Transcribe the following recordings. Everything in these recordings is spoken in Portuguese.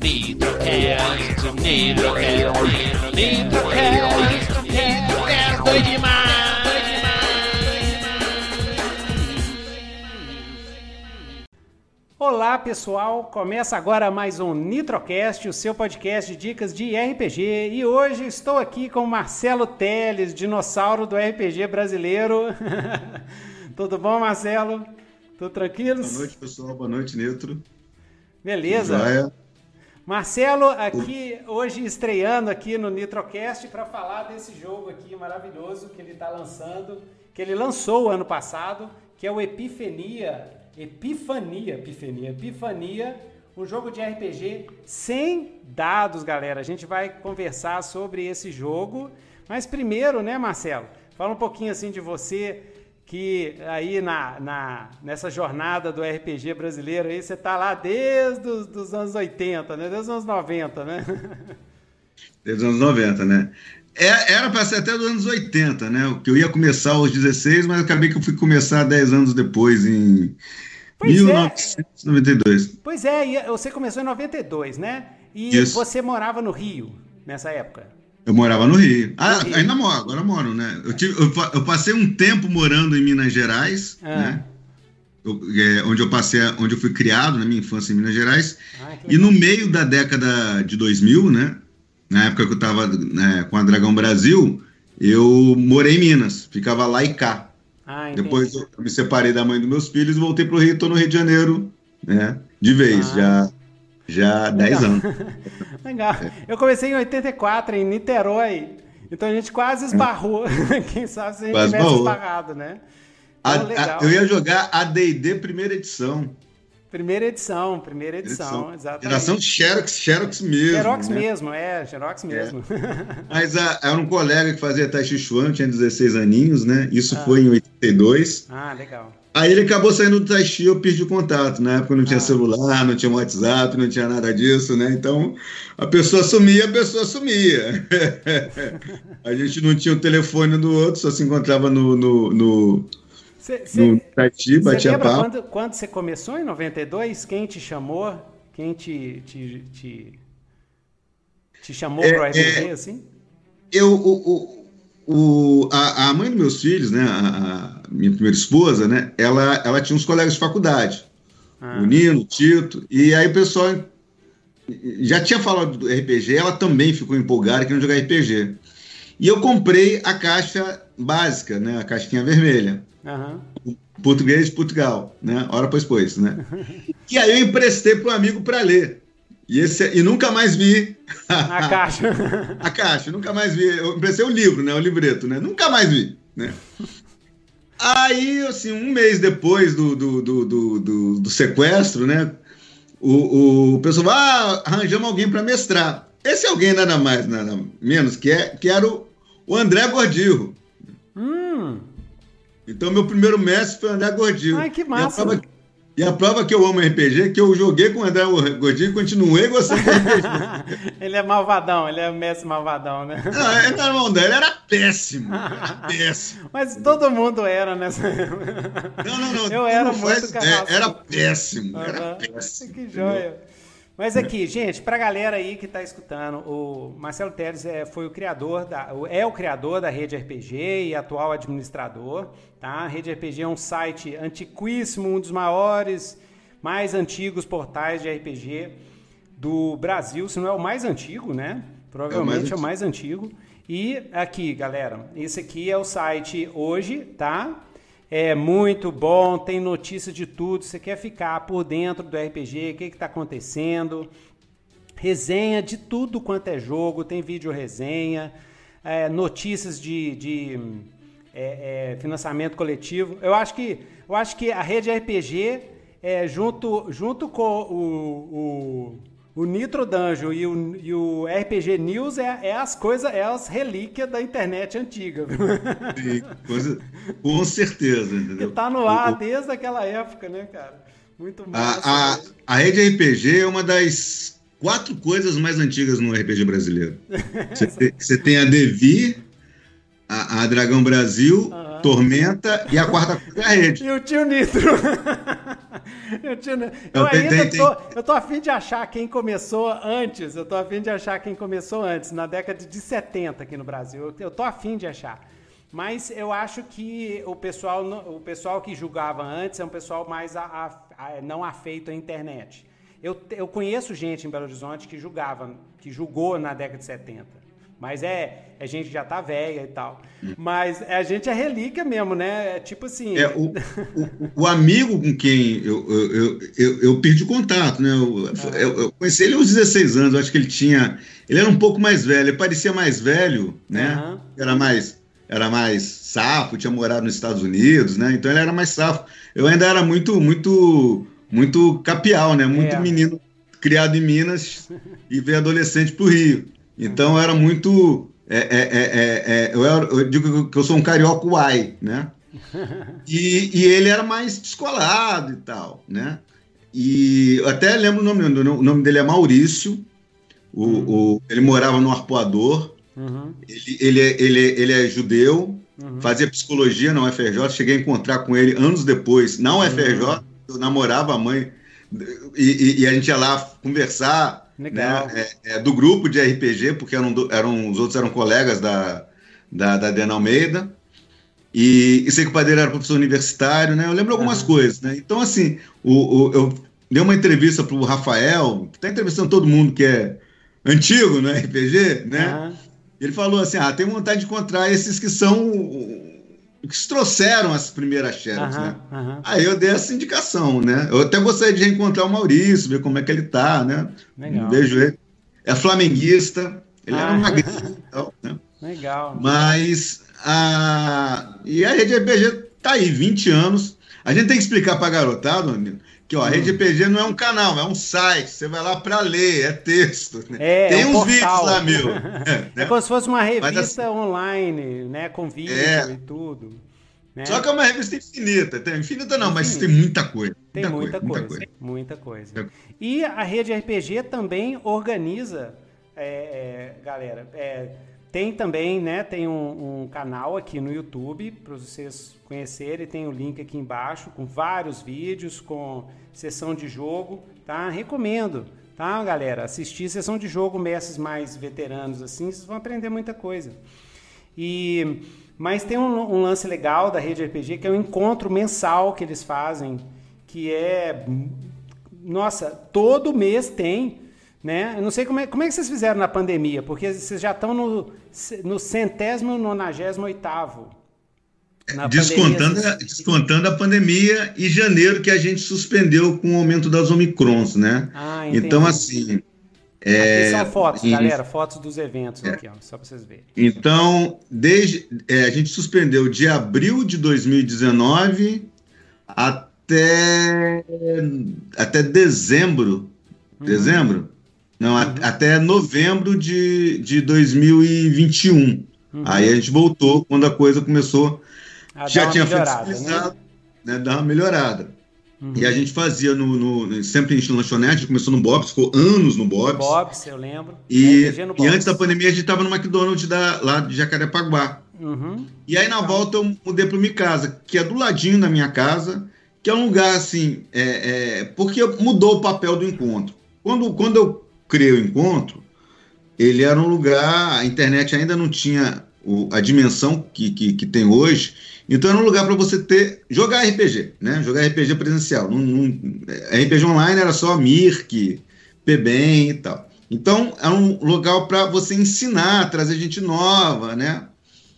Nitrocast, Nitrocast, Nitrocast, Nitrocast, doido demais, Olá pessoal, começa agora mais um Nitrocast, o seu podcast de dicas de RPG. E hoje estou aqui com Marcelo Teles, dinossauro do RPG brasileiro. Tudo bom, Marcelo? Tudo tranquilo? Boa noite, pessoal. Boa noite, Nitro. Beleza. Joia. Marcelo aqui hoje estreando aqui no Nitrocast para falar desse jogo aqui maravilhoso que ele está lançando, que ele lançou ano passado, que é o Epifania, Epifania, Epifania, Epifania, um jogo de RPG sem dados, galera. A gente vai conversar sobre esse jogo, mas primeiro, né, Marcelo? Fala um pouquinho assim de você que aí na, na, nessa jornada do RPG brasileiro aí você tá lá desde os dos anos 80, né? Desde os anos 90, né? Desde os anos 90, né? É, era para ser até dos anos 80, né? Que eu ia começar aos 16, mas acabei que eu fui começar 10 anos depois, em Pois é. 1992. Pois é, você começou em 92, né? E Isso. você morava no Rio nessa época. Eu morava no Rio. Ah, Rio. ainda moro, agora moro, né? Eu, tive- eu eu passei um tempo morando em Minas Gerais, Ah. né? Eu- é, onde eu passei, onde eu fui criado na minha infância em Minas Gerais. Ah, E no meio da década de 2000, né? Na época que eu estava com a Dragão Brasil, eu morei em Minas, ficava lá e cá. Ah. Depois eu me separei da mãe dos meus filhos e voltei para o Rio, estou no Rio de Janeiro, né? De vez, Ah. já, já há 10 Legal. anos. Legal. Eu comecei em 84, em Niterói. Então a gente quase esbarrou. Quem sabe se a gente Quase tivesse esbarrou. esbarrado, né? A- Então, a- eu ia jogar a D&D primeira edição. Primeira edição, primeira edição, edição. exatamente. Geração Xerox, Xerox mesmo. Xerox né? mesmo, é, Xerox mesmo. Mas ah, era um colega que fazia Tai Chi Chuan, tinha 16 aninhos, né? Isso Ah. foi em 82. ah, legal. Aí ele acabou saindo do Tai Chi, eu perdi o contato. Na época não tinha Ah. celular, não tinha WhatsApp, não tinha nada disso, né? Então a pessoa sumia, a pessoa sumia. a gente não tinha o telefone do outro, só se encontrava no, no, no, Cê, no cê, batia papo. quando, quando você começou em 92? Quem te chamou? Quem te, te, te, te chamou É, pro RPG, é. assim? Eu, o, o, o- a, a mãe dos meus filhos, né? A, a minha primeira esposa, né? Ela, ela tinha uns colegas de faculdade. Ah, o Nino, o Tito, e aí o pessoal já tinha falado do RPG, ela também ficou empolgada querendo jogar RPG. E eu comprei a caixa básica, né, a caixinha vermelha, aham. português de Portugal, né, hora pois pois, né. E aí eu emprestei para um amigo para ler. E, esse, e nunca mais vi Na caixa. a caixa, nunca mais vi. Eu emprestei o livro, né? O livreto, né? Nunca mais vi, né? Aí, assim, um mês depois do, do, do, do, do- do sequestro, né? O, o pessoal falou, ah, arranjamos alguém para mestrar. Esse alguém nada mais, nada menos, que, é, que era o, o André Gordillo. hum, Então, meu primeiro mestre foi o André Gordillo. Ai, que E a, massa. E a prova que eu amo RPG é que eu joguei com o André Gordillo e continuei gostando de RPG. ele é malvadão, ele é mestre malvadão, né? Não, ele dele, ele era péssimo. Era péssimo. Mas todo mundo era nessa Não, não, não. Eu era muito faz carrasco. Era péssimo. Era péssimo. Que joia. Mas aqui, gente, pra galera aí que tá escutando, o Marcelo Teles é, foi o criador da, o- é o criador da Rede RPG e atual administrador, tá? A Rede RPG é um site antiquíssimo, um dos maiores, mais antigos portais de RPG do Brasil, se não é o mais antigo, né? Provavelmente é o mais antigo. E aqui, galera, esse aqui é o site hoje, tá? É muito bom, tem notícia de tudo. Você quer ficar por dentro do RPG, o que está acontecendo? Resenha de tudo quanto é jogo, tem vídeo resenha, é, notícias de, de, é, é, financiamento coletivo. Eu acho que, eu acho que a rede RPG, é, junto, junto com o, o, o Nitro Dungeon e o, e o RPG News, é, é as coisas, é as relíquias da internet antiga. viu? Sim, coisa- com certeza, que entendeu? tá no ar desde aquela época, né, cara? Muito massa. A, a, a rede RPG é uma das quatro coisas mais antigas no RPG brasileiro. Você tem, você tem a Devi, a, a Dragão Brasil, Aham. Tormenta e a quarta coisa é a rede. E o tio Nitro. eu, tinha, eu ainda tem, tô, tem. eu tô afim de achar quem começou antes, eu tô afim de achar quem começou antes, na década de 70 aqui no Brasil, eu, eu tô afim de achar. Mas eu acho que o pessoal, o pessoal que julgava antes é um pessoal mais a, a, a, não afeito à internet. Eu, eu conheço gente em Belo Horizonte que julgava, que julgou na década de 70. Mas é, a gente já tá velha e tal. Mas a gente é relíquia mesmo, né? É tipo assim. É, o, o, o, amigo com quem eu, eu, eu, eu perdi contato, né? Eu, ah. eu, eu, conheci ele aos 16 anos, eu acho que ele tinha. Ele era um pouco mais velho, ele parecia mais velho, né? Uhum. Era mais. Era mais safo, tinha morado nos Estados Unidos, né? Então ele era mais safo. Eu ainda era muito, muito, muito capial, né? Muito é. menino criado em Minas e veio adolescente pro Rio. Então eu era muito. É, é, é, é, eu, era, eu, digo que eu sou um carioca uai, né? E, e, ele era mais descolado e tal, né? E eu até lembro o nome, o nome dele é Maurício. O, uhum. o ele morava no Arpoador. Uhum. Ele, ele, é, ele, ele é judeu, uhum. fazia psicologia na UFRJ. Cheguei a encontrar com ele anos depois, na UFRJ. Uhum. Eu namorava a mãe e, e, e, a gente ia lá conversar. Legal. Né, é, é, do grupo de RPG, porque eram, eram, os outros eram colegas da, da, da Dena Almeida. E, e sei que o padeiro era professor universitário, né? Eu lembro algumas uhum. coisas, né? Então, assim, o, o, eu dei uma entrevista para o Rafael, que está entrevistando todo mundo que é antigo no RPG, né? Uhum. Ele falou assim: ah, tenho vontade de encontrar esses que são que trouxeram as primeiras Xerox, uhum, né? Uhum. Aí eu dei essa indicação, né? Eu até gostaria de reencontrar o Maurício, ver como é que ele tá, né? Legal. Beijo ele. É flamenguista, ele ah. era um magrinho então, né? Legal. Mas a... E a rede RPG tá aí, 20 anos. A gente tem que explicar pra garotada, que ó, a Rede RPG não é um canal, é um site. Você vai lá para ler, é texto. Né? É, Tem é um uns portal. vídeos lá, meu. É, né? é, como se fosse uma revista assim, online, né? Com vídeo é, e tudo. Né? Só que é uma revista infinita. Infinita não, mas tem muita coisa. Tem muita, muita, coisa, coisa, muita coisa. Muita coisa. E a Rede RPG também organiza, é, é, galera, tem também, né? Tem um, um canal aqui no YouTube para vocês conhecerem. Tem o link aqui embaixo com vários vídeos, com sessão de jogo, tá? Recomendo, tá, galera? Assistir sessão de jogo, mestres mais veteranos assim, vocês vão aprender muita coisa. E mas tem um, um lance legal da rede RPG que é um encontro mensal que eles fazem, que é nossa, todo mês tem né? Eu não sei como é, como é que vocês fizeram na pandemia, porque vocês já estão no, no centésimo, nonagésimo oitavo. Descontando, pandemia, a, descontando a pandemia e janeiro que a gente suspendeu com o aumento das Omicrons, né? Ah, então, assim. É, aqui são fotos, em, galera, fotos dos eventos é, aqui, ó, só para vocês verem. Então, desde, é, a gente suspendeu de abril de 2019 até, até dezembro. Uhum. Dezembro? Não, uhum. a, até novembro de, de 2021. Uhum. Aí a gente voltou quando a coisa começou. A já tinha flexibilizado, né? né? Dar uma melhorada. Uhum. E a gente fazia no, no, sempre em lanchonete, começou no Bob's, ficou anos no Bob's. Bob's, eu lembro. E, e antes da pandemia a gente estava no McDonald's da, lá de Jacarepaguá. Uhum. E aí na volta eu mudei para minha casa, que é do ladinho da minha casa, que é um lugar assim, é, é, porque mudou o papel do encontro. Quando, quando eu criei o encontro, ele era um lugar, a internet ainda não tinha o, a dimensão que, que, que, tem hoje, então era um lugar para você ter jogar RPG, né? Jogar RPG presencial. Não, não, RPG online era só Mirk, PBEM e tal. Então era um lugar para você ensinar, trazer gente nova, né?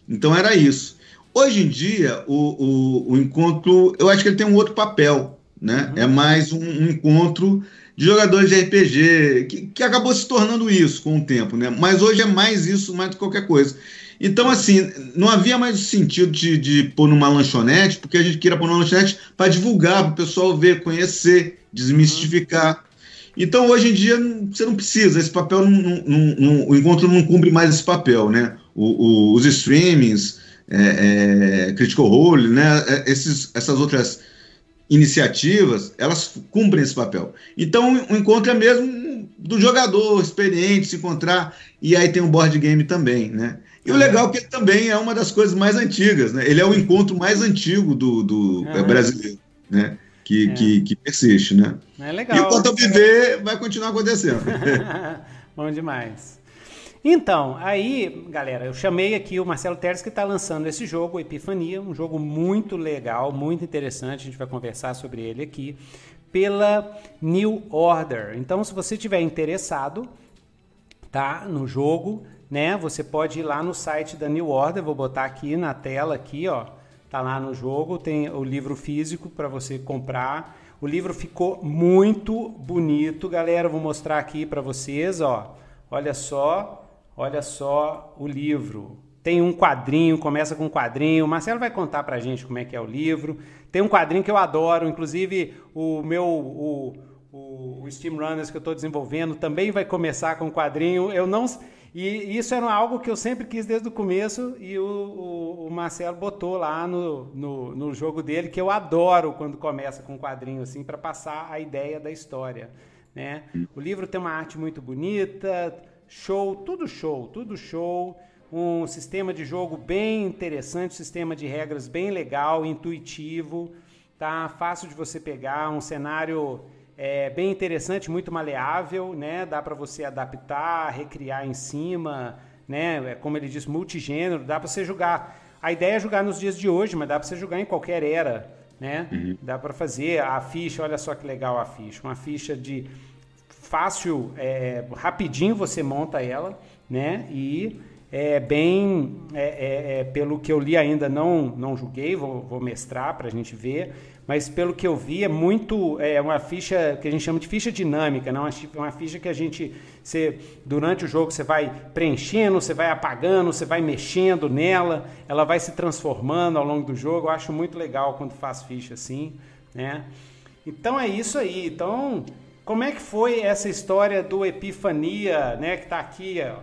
Então era isso. Hoje em dia, o, o, o encontro, eu acho que ele tem um outro papel, né? Uhum. É mais um, um encontro de jogadores de RPG, que, que acabou se tornando isso com o tempo, né? Mas hoje é mais isso, mais do que qualquer coisa. Então, assim, não havia mais sentido de, de pôr numa lanchonete, porque a gente queria pôr numa lanchonete para divulgar, para o pessoal ver, conhecer, desmistificar. Então, hoje em dia, você não precisa, esse papel, não, não, não, o encontro não cumpre mais esse papel, né? O, o, os streamings, é, é, Critical Role, né? É, esses, essas outras iniciativas, elas cumprem esse papel. Então, o encontro é mesmo do jogador experiente se encontrar, e aí tem um board game também, né? E o legal é que ele também é uma das coisas mais antigas, né? Ele é o encontro mais antigo do, do uhum. brasileiro, né? que, é. que, que, persiste, né? É legal. Enquanto eu viver, vai continuar acontecendo. Bom demais. Então, aí, galera, eu chamei aqui o Marcelo Teres que está lançando esse jogo, Epifania, um jogo muito legal, muito interessante, a gente vai conversar sobre ele aqui, pela New Order. Então, se você tiver interessado, tá, no jogo, né, você pode ir lá no site da New Order, vou botar aqui na tela aqui, ó, tá lá no jogo, tem o livro físico para você comprar. O livro ficou muito bonito, galera, vou mostrar aqui para vocês, ó. Olha só, Olha só o livro. Tem um quadrinho, começa com um quadrinho. O Marcelo vai contar pra gente como é que é o livro. Tem um quadrinho que eu adoro, inclusive o meu o, o, o Steam Runners que eu estou desenvolvendo também vai começar com um quadrinho. Eu não e isso era algo que eu sempre quis desde o começo e o, o, o Marcelo botou lá no, no, no, jogo dele, que eu adoro quando começa com um quadrinho assim, para passar a ideia da história. Né? O livro tem uma arte muito bonita, show, tudo show, tudo show. Um sistema de jogo bem interessante, sistema de regras bem legal, intuitivo, tá? Fácil de você pegar, um cenário é, bem interessante, muito maleável, né? Dá para você adaptar, recriar em cima, né? É, como ele diz, multigênero, dá para você jogar. A ideia é jogar nos dias de hoje, mas dá para você jogar em qualquer era, né? Uhum. Dá para fazer a ficha, olha só que legal a ficha, uma ficha de fácil, é, rapidinho você monta ela, né? E é bem, é, é, é, pelo que eu li ainda não não julguei, vou, vou mestrar para a gente ver, mas pelo que eu vi é muito é uma ficha que a gente chama de ficha dinâmica, não uma ficha que a gente você, durante o jogo você vai preenchendo, você vai apagando, você vai mexendo nela, ela vai se transformando ao longo do jogo. Eu acho muito legal quando faz ficha assim, né? Então é isso aí. Então como é que foi essa história do Epifania, né, que está aqui? Ó?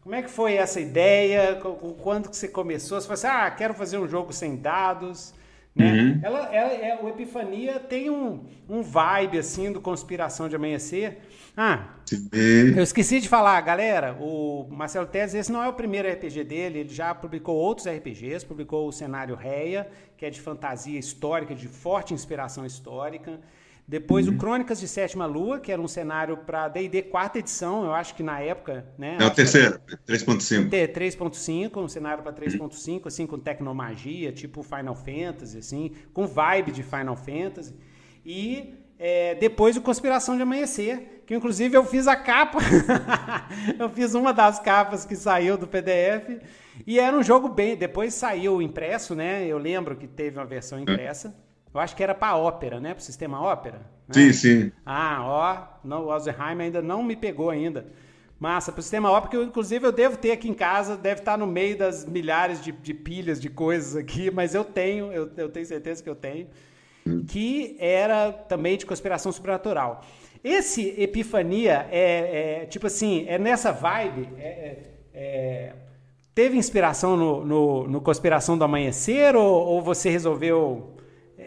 Como é que foi essa ideia? Quando que você começou? Você falou assim, ah, quero fazer um jogo sem dados. Né? Uhum. Ela, ela, é, o Epifania tem um, um vibe assim do Conspiração de Amanhecer. Ah, eu esqueci de falar, galera. O Marcelo Teles, esse não é o primeiro RPG dele, ele já publicou outros RPGs, publicou o cenário Reia, que é de fantasia histórica, de forte inspiração histórica. Depois uhum. o Crônicas de Sétima Lua, que era um cenário para D&D quarta edição, eu acho que na época, né? É o terceiro, 3.5. 3.5, um cenário para 3.5, uhum. assim, com tecnomagia, tipo Final Fantasy, assim, com vibe de Final Fantasy. E é, depois o Conspiração de Amanhecer, que inclusive eu fiz a capa, eu fiz uma das capas que saiu do PDF, e era um jogo bem... Depois saiu impresso, né? Eu lembro que teve uma versão impressa. Eu acho que era para ópera, né? Para o sistema ópera. Né? Sim, sim. Ah, ó, não, o Alzheimer ainda não me pegou ainda. Massa, para o sistema ópera, que eu, inclusive eu devo ter aqui em casa, deve estar no meio das milhares de, de pilhas de coisas aqui, mas eu tenho, eu, eu tenho certeza que eu tenho, que era também de conspiração sobrenatural. Esse Epifania é, é tipo assim, é nessa vibe, é, é, é teve inspiração no, no, no, Conspiração do Amanhecer ou, ou você resolveu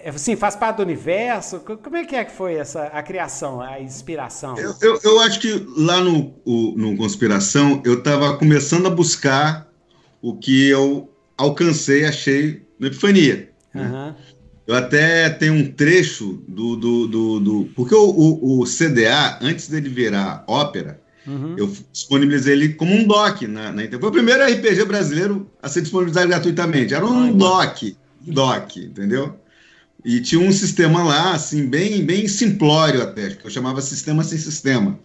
assim, faz parte do universo? Como é que é que foi essa a criação, a inspiração? Eu, eu, eu acho que lá no, o, no Conspiração eu estava começando a buscar o que eu alcancei, achei no Epifania. Uhum. Eu até tenho um trecho do. do, do, do porque o, o, o, CDA, antes dele virar ópera, uhum. eu disponibilizei ele como um doc na, na. Foi o primeiro RPG brasileiro a ser disponibilizado gratuitamente. Era um Ai, doc, um doc, entendeu? E tinha um sistema lá, assim, bem, bem simplório até, que eu chamava sistema sem sistema.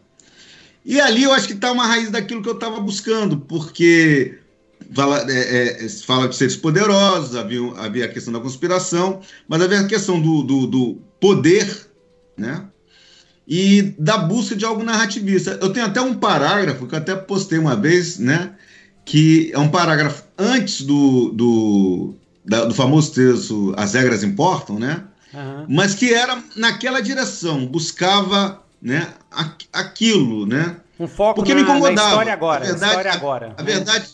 E ali eu acho que está uma raiz daquilo que eu estava buscando, porque fala, é, é, fala de seres poderosos, havia, havia a questão da conspiração, mas havia a questão do, do, do poder, né? E da busca de algo narrativista. Eu tenho até um parágrafo que eu até postei uma vez, né? Que é um parágrafo antes do, do, da, do famoso texto As Regras Importam, né? Uhum. Mas que era naquela direção, buscava né, aquilo, né? Um foco Porque na, me incomodava. história agora. A verdade, história agora. A, a né? verdade,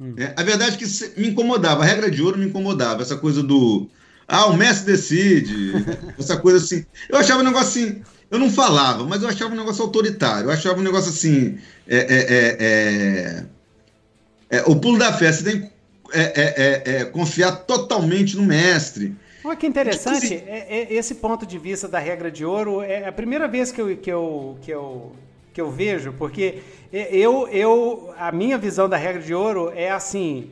hum. é, a verdade é que me incomodava, a regra de ouro me incomodava, essa coisa do ah, o mestre decide, essa coisa assim. Eu achava um negócio assim, eu não falava, mas eu achava um negócio autoritário, eu achava um negócio assim, é, é, é, é o pulo da fé, você tem é é, é, é, confiar totalmente no mestre. Olha que interessante, tipo assim, é, é, esse ponto de vista da regra de ouro é a primeira vez que eu, que eu, que eu, que eu vejo, porque eu, eu, a minha visão da regra de ouro é assim,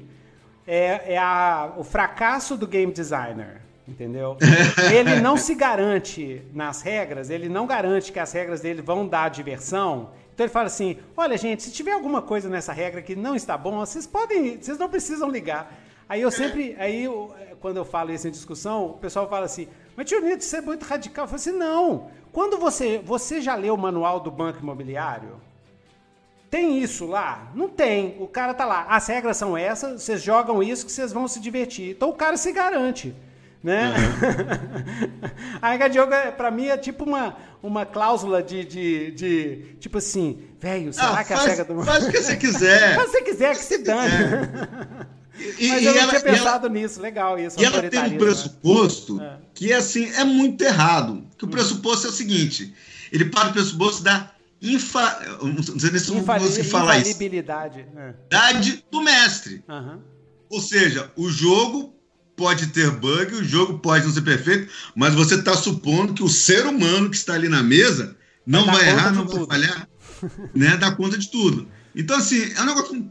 é, é a, o fracasso do game designer, entendeu? ele não se garante nas regras, ele não garante que as regras dele vão dar diversão, então ele fala assim: olha, gente, se tiver alguma coisa nessa regra que não está bom, vocês podem, vocês não precisam ligar. Aí eu sempre, aí eu, quando eu falo isso em discussão, o pessoal fala assim, mas tio Nito, você é muito radical. Eu falo assim, não. Quando você, você já leu o manual do banco imobiliário? Tem isso lá? Não tem. O cara tá lá. As regras são essas, vocês jogam isso que vocês vão se divertir. Então o cara se garante. Né? Uhum. a regra de jogo, é, pra mim, é tipo uma, uma cláusula de, de, de tipo assim, velho, será ah, que faz, a regra do. Faz o que você quiser. faz o que você quiser, que se dane. E, Mas eu não ela, tinha pensado ela, nisso, legal isso. E ela tem um pressuposto né? que, assim, é muito errado. Que o hum. pressuposto é o seguinte: ele parte do pressuposto da infa, não sei nem se Infali falar isso. Infalibilidade. É. do mestre. Uhum. Ou seja, o jogo pode ter bug, o jogo pode não ser perfeito, mas você está supondo que o ser humano que está ali na mesa não vai, vai errar, não vai falhar, né? Dá conta de tudo. Então, assim, é um negócio.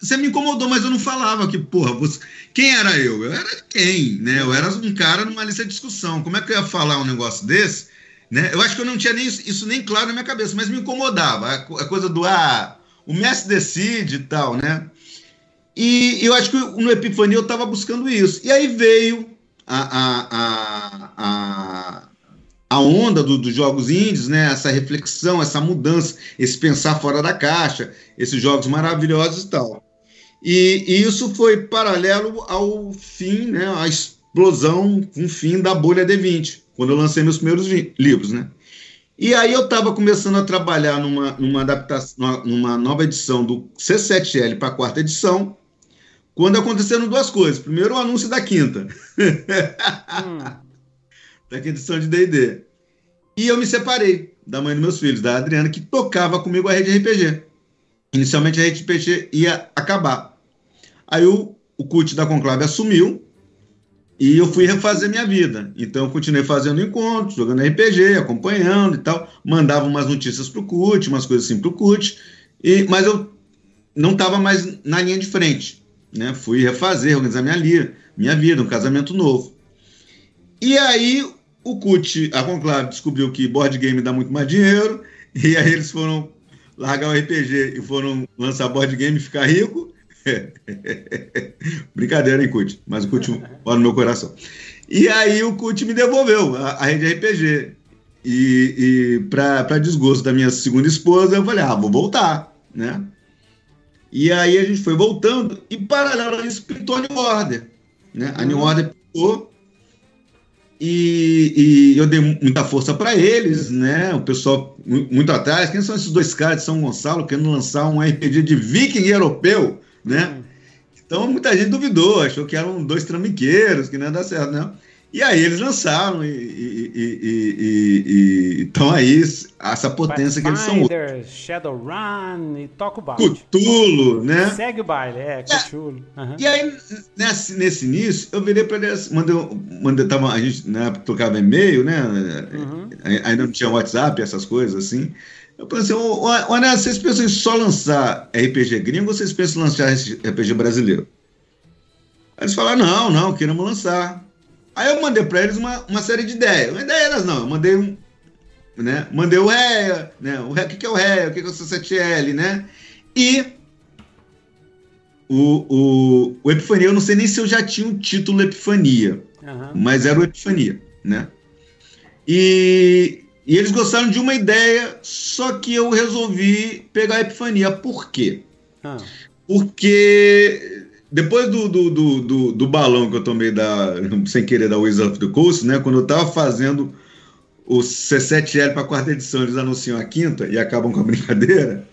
Você me incomodou, mas eu não falava que, porra, você... quem era eu? Eu era quem, né? Eu era um cara numa lista de discussão. Como é que eu ia falar um negócio desse? Né? Eu acho que eu não tinha nem isso nem claro na minha cabeça, mas me incomodava. A coisa do, ah, o mestre decide e tal, né? E eu acho que no Epifania eu estava buscando isso. E aí veio a, a, a, a, a onda do, dos jogos índios, né? essa reflexão, essa mudança, esse pensar fora da caixa, esses jogos maravilhosos e tal. E, e isso foi paralelo ao fim, né? à explosão, um fim da bolha D20, quando eu lancei meus primeiros livros. Né? E aí eu estava começando a trabalhar numa, numa adaptação, numa nova edição do C7L para a quarta edição, quando aconteceram duas coisas. Primeiro, o anúncio da quinta. Hum. da quinta edição de D&D. E eu me separei da mãe dos meus filhos, da Adriana, que tocava comigo a rede RPG. Inicialmente a rede RPG ia acabar. Aí o, o CUT da Conclave assumiu e eu fui refazer minha vida. Então eu continuei fazendo encontros, jogando RPG, acompanhando e tal. Mandava umas notícias pro CUT, umas coisas assim pro CUT. E, mas eu não estava mais na linha de frente né? Fui refazer, organizar minha, minha vida, um casamento novo. E aí o CUT, a Conclave, descobriu que board game dá muito mais dinheiro, e aí eles foram largar o RPG e foram lançar board game e ficar rico. Brincadeira, hein, CUT? Mas o CUT mora no meu coração. E aí o CUT me devolveu a, a rede RPG. E, e para desgosto da minha segunda esposa, eu falei, ah, vou voltar, né? E aí a gente foi voltando, e paralelo a isso pintou a New Order. Né? A New uhum. Order pintou, e, e eu dei muita força para eles, né? O pessoal muito atrás. Quem são esses dois caras de São Gonçalo querendo lançar um RPG de viking europeu, né? Uhum. Então muita gente duvidou, achou que eram dois trambiqueiros, que não ia dar certo, né? E aí eles lançaram e estão aí essa potência que eles são hoje. Shadowrun e toca o baile. Cthulhu, né? Segue o baile, é, Cthulhu. Uhum. E aí, nesse, nesse início, eu virei para eles, mandei, mandei tava, a gente na época tocava e-mail, né? Uhum. Ainda não tinha WhatsApp, essas coisas assim. Eu pensei, olha, vocês pensam em só lançar RPG gringo ou vocês pensam em lançar RPG brasileiro? Aí eles falaram, não, não, queremos lançar. Aí eu mandei para eles uma, uma série de ideias. Uma ideia elas não, eu mandei um. Né? Mandei o ré, né? O ré, o que, é o ré, o que, é o C7L, né? E o, o, o Epifania, eu não sei nem se eu já tinha o título Epifania, uhum. mas era o Epifania, né? E, e eles gostaram de uma ideia, só que eu resolvi pegar a Epifania. Por quê? Ah. Porque depois do, do, do, do, do balão que eu tomei da, sem querer da Wizard of the Coast, né? Quando eu tava fazendo o C7L para a quarta edição, eles anunciam a quinta e acabam com a brincadeira.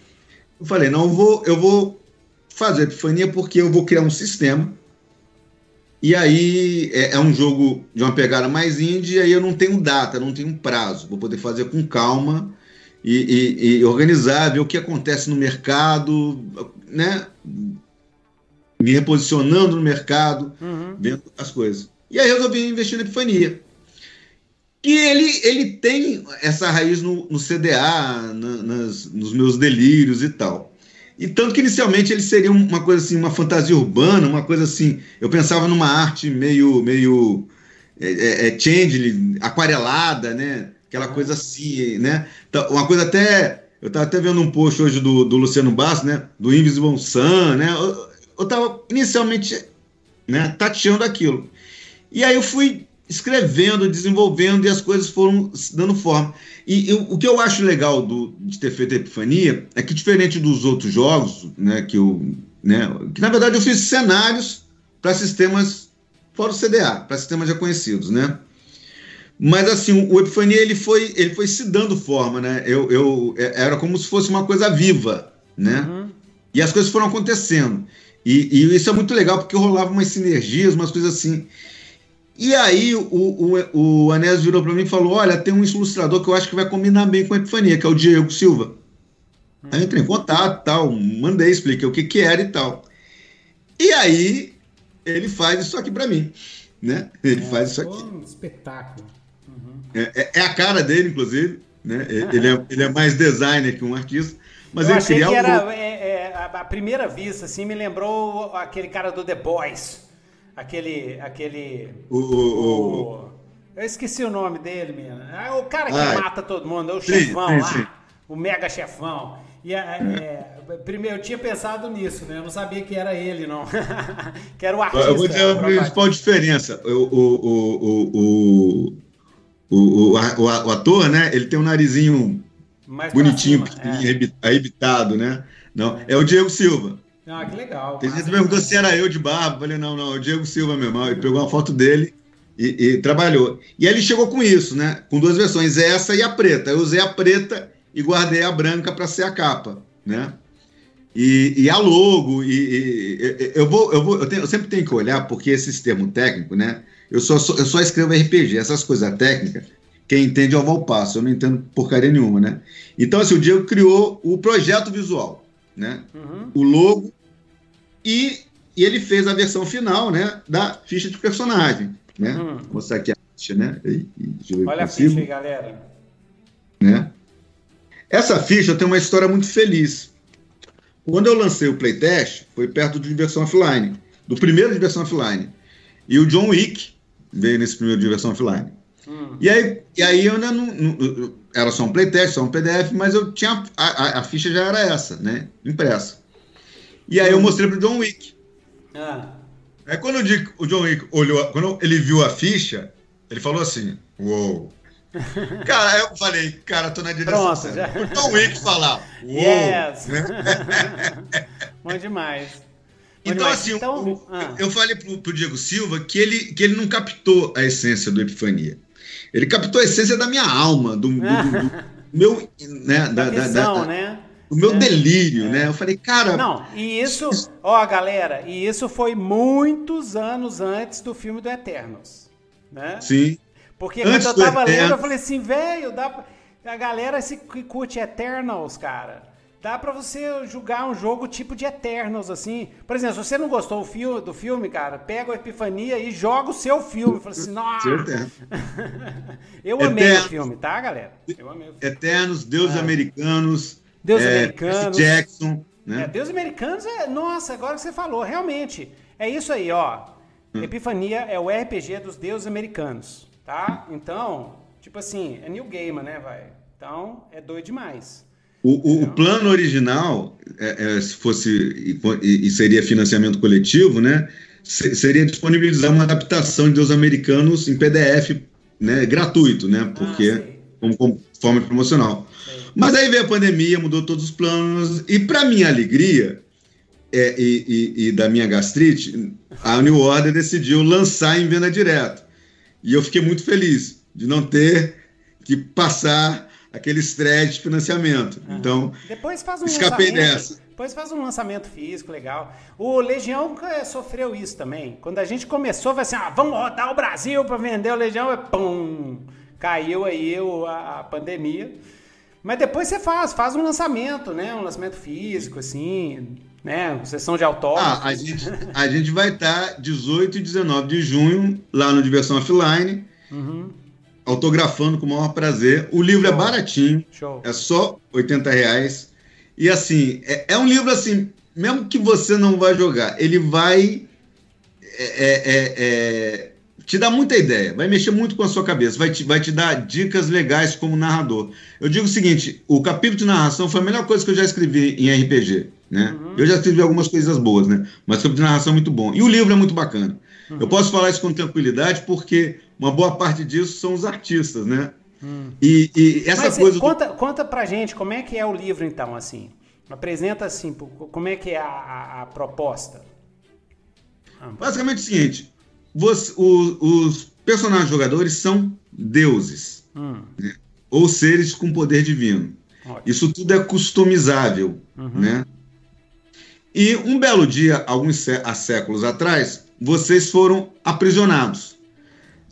Eu falei, não, eu vou, eu vou fazer Epifania porque eu vou criar um sistema. E aí é, é, um jogo de uma pegada mais indie, e aí eu não tenho data, não tenho prazo. Vou poder fazer com calma e, e, e organizar, ver o que acontece no mercado, né? Me reposicionando no mercado, uhum. vendo as coisas. E aí resolvi investir na Epifania. Que ele, ele tem essa raiz no, no CDA, na, nas, nos meus delírios e tal. E tanto que inicialmente ele seria uma coisa assim, uma fantasia urbana, uma coisa assim. Eu pensava numa arte meio, meio é, é, é change, aquarelada, né? Aquela coisa assim, né? Então, uma coisa até. Eu estava até vendo um post hoje do, do Luciano Basso, né? Do Invisible Sun, né? Eu estava inicialmente né, tateando aquilo. E aí eu fui escrevendo, desenvolvendo e as coisas foram dando forma. E eu, o que eu acho legal do, de ter feito a Epifania é que, diferente dos outros jogos, né, que eu. Né, que na verdade eu fiz cenários para sistemas fora o CDA, para sistemas já conhecidos, né? Mas assim, o Epifania ele foi, ele foi se dando forma, né? Eu, eu, é, era como se fosse uma coisa viva, né? Uhum. E as coisas foram acontecendo. E, e, isso é muito legal porque rolava umas sinergias, umas coisas assim. E aí o, o, o Anésio virou para mim e falou: Olha, tem um ilustrador que eu acho que vai combinar bem com a Epifania, que é o Diego Silva. Hum. Aí eu entrei em contato tal, mandei, expliquei o que, que era e tal. E aí ele faz isso aqui para mim. Né? Ele é, faz isso aqui. Um espetáculo. Uhum. É, é, é, a cara dele, inclusive. Né? ele, é, ele é mais designer que um artista. Mas eu ele achei que era é, é, a primeira vista, assim, me lembrou aquele cara do The Boys. Aquele. aquele o, o, o, eu esqueci o nome dele, menino. É o cara que ah, mata todo mundo, é o sim, chefão sim, lá. Sim. O mega chefão. E é, é, primeiro, eu tinha pensado nisso, né? Eu não sabia que era ele, não. que era o artista. Eu vou dizer a principal diferença. O, o, o, o, o, o, o, ator, né? Ele tem um narizinho Mais bonitinho, é. arrebitado, né? Não, é. é o Diego Silva. Ah, que legal. Tem gente que perguntou se era eu de barba. Falei, não, não, é o Diego Silva mesmo. Ele pegou uma foto dele e, e, trabalhou. E ele chegou com isso, né? Com duas versões, essa e a preta. Eu usei a preta e guardei a branca para ser a capa, né? E, e a logo, e, e, eu vou, eu vou, eu, tenho, eu, sempre tenho que olhar porque esse termo técnico, né? Eu só, eu só escrevo RPG, essas coisas técnicas, quem entende é o Valpasso, eu não entendo porcaria nenhuma, né? Então, assim, o Diego criou o projeto visual, né? Uhum. O logo e, e, ele fez a versão final, né? Da ficha de personagem, né? Uhum. Vou mostrar aqui a ficha, né? E, Olha a ficha aí, galera. Né? Essa ficha tem uma história muito feliz. Quando eu lancei o playtest, foi perto de Diversão Offline, do primeiro Diversão Offline. E o John Wick veio nesse primeiro Diversão Offline. Hum. E, aí, e aí eu ainda não, não, Era só um playtest, só um PDF, mas eu tinha. A, a, a ficha já era essa, né? Impressa. E aí eu hum. mostrei pro John Wick. Ah. Aí quando o John Wick olhou, quando ele viu a ficha, ele falou assim: Uou! Cara, eu falei, cara, tô na direção. Pronto, já. O Tom Wick falar. Yes! Bom demais. Bom então, demais. assim, então, o, ah. eu falei pro, pro Diego Silva que ele, que ele não captou a essência do Epifania. Ele captou a essência da minha alma, do, do, do, do meu. Né, da, da, visão, da, né? O meu é. delírio, é. né? Eu falei, cara. Não, e isso, ó, galera, e isso foi muitos anos antes do filme do Eternos. Né? Sim. Porque Antes quando eu tava lendo, eu falei assim, velho, dá pra... a galera se curte Eternals, cara. Dá pra você julgar um jogo tipo de Eternals, assim. Por exemplo, se você não gostou do filme, do filme cara, pega a Epifania e joga o seu filme. Fala assim, nossa! eu amei Eternos, o filme, tá, galera? Eu amei o filme. Eternos, Deus ah. Americanos. Deus é, Americanos. Jackson. Né? É, Deus Americanos é. Nossa, agora que você falou, realmente. É isso aí, ó. Hum. Epifania é o RPG dos deuses americanos. Tá? Então, tipo assim, é New Gamer, né, vai? Então, é doido demais. O, o, plano original, é, é, se fosse e, e, seria financiamento coletivo, né, seria disponibilizar uma adaptação de Deus Americanos em PDF, né, gratuito, né, porque ah, como, como, forma promocional. Sei. Mas aí veio a pandemia, mudou todos os planos e para minha alegria é, e, e, e, da minha gastrite, a New Order decidiu lançar em venda direto. E eu fiquei muito feliz de não ter que passar aquele estresse de financiamento. Então, depois faz um escapei dessa. Depois faz um lançamento físico legal. O Legião sofreu isso também. Quando a gente começou, vai assim, ah, vamos rodar o Brasil para vender o Legião, e pum, caiu aí a, a pandemia. Mas depois você faz, faz um lançamento, né? Um lançamento físico, assim, né? Sessão de autógrafos. Ah, a gente, a gente vai estar 18 e 19 de junho lá no Diversão Offline, Uhum. Autografando com o maior prazer. O livro Show. é baratinho, Show. é só 80 reais. E assim, é, é um livro assim, mesmo que você não vai jogar, ele vai é, é, é, é, te dar muita ideia, vai mexer muito com a sua cabeça, vai te, vai te dar dicas legais como narrador. Eu digo o seguinte: o capítulo de narração foi a melhor coisa que eu já escrevi em RPG. Né? Eu já escrevi algumas coisas boas, né? mas o capítulo de narração é muito bom. E o livro é muito bacana. Eu posso falar isso com tranquilidade porque uma boa parte disso são os artistas, né? E, e essa Mas coisa. do- conta, conta pra gente como é que é o livro, então, assim. Apresenta assim, como é que é a, a- a proposta. Basicamente é o seguinte: você- o- os personagens jogadores são deuses, Hum, ou seres com poder divino. ótimo. Isso tudo é customizável, Uhum. né? E um belo dia, alguns sé- há séculos atrás, vocês foram aprisionados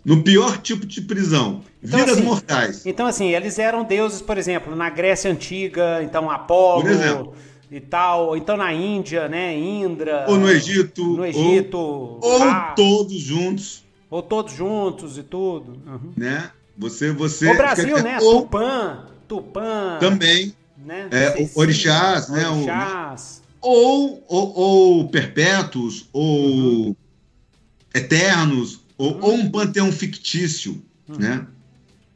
no pior tipo de prisão, Então, vidas assim, mortais. Então, assim, eles eram deuses, por exemplo, na Grécia Antiga, então Apolo e tal, ou então na Índia, né? Indra. Ou no Egito, No ou- Egito. Ou Ra, todos juntos, ou todos juntos e tudo. Uhum. né? Você, você. O Brasil, né? Ou Tupã, Tupã. também, Né? É, o- Cecília, orixás, né, o- Orixás. ou, ou, ou perpétuos, ou eternos, ou, ou um panteão fictício, né?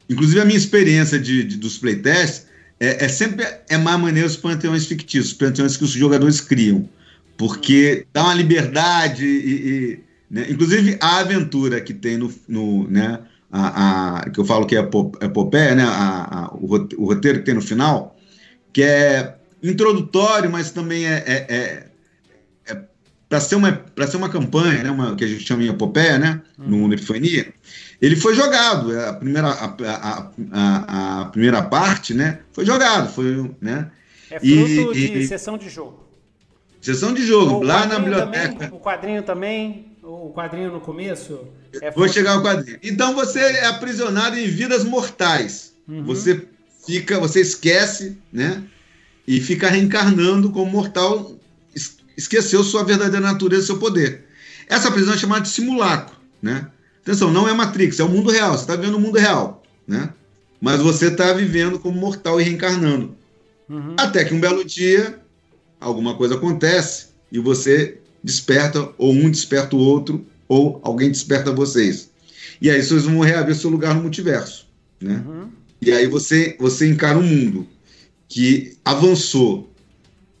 Inclusive a minha experiência de, de- dos playtests é, é sempre é mais maneiro os panteões fictícios, os panteões que os jogadores criam, porque dá uma liberdade e, e, né? inclusive a aventura que tem no, no né? A, a- que eu falo que é epo- epopeia, né? A, o rote- o roteiro que tem no final, que é introdutório, mas também é, é, é, para ser uma para ser uma campanha, né, uma, que a gente chama de epopeia, né, no mundo Epifania, ele foi jogado, a primeira a, a, a, a primeira parte, né, foi jogado, foi, né, É E- fruto de e- sessão de jogo. sessão de jogo, O lá na biblioteca. Também, o quadrinho também, o quadrinho no começo. É Vou chegar ao quadrinho. Então você é aprisionado em vidas mortais. Uhum. Você fica, você esquece, né? E fica reencarnando como mortal, esqueceu sua verdadeira natureza, seu poder. Essa prisão é chamada de simulacro, né? Atenção, não é Matrix, é o mundo real. Você está vivendo o mundo real, né? Mas você está vivendo como mortal e reencarnando. Uhum. Até que um belo dia, alguma coisa acontece e você desperta, ou um desperta o outro, ou alguém desperta vocês. E aí vocês vão reaver seu lugar no multiverso. Né? Uhum. E aí você, você encara um mundo que avançou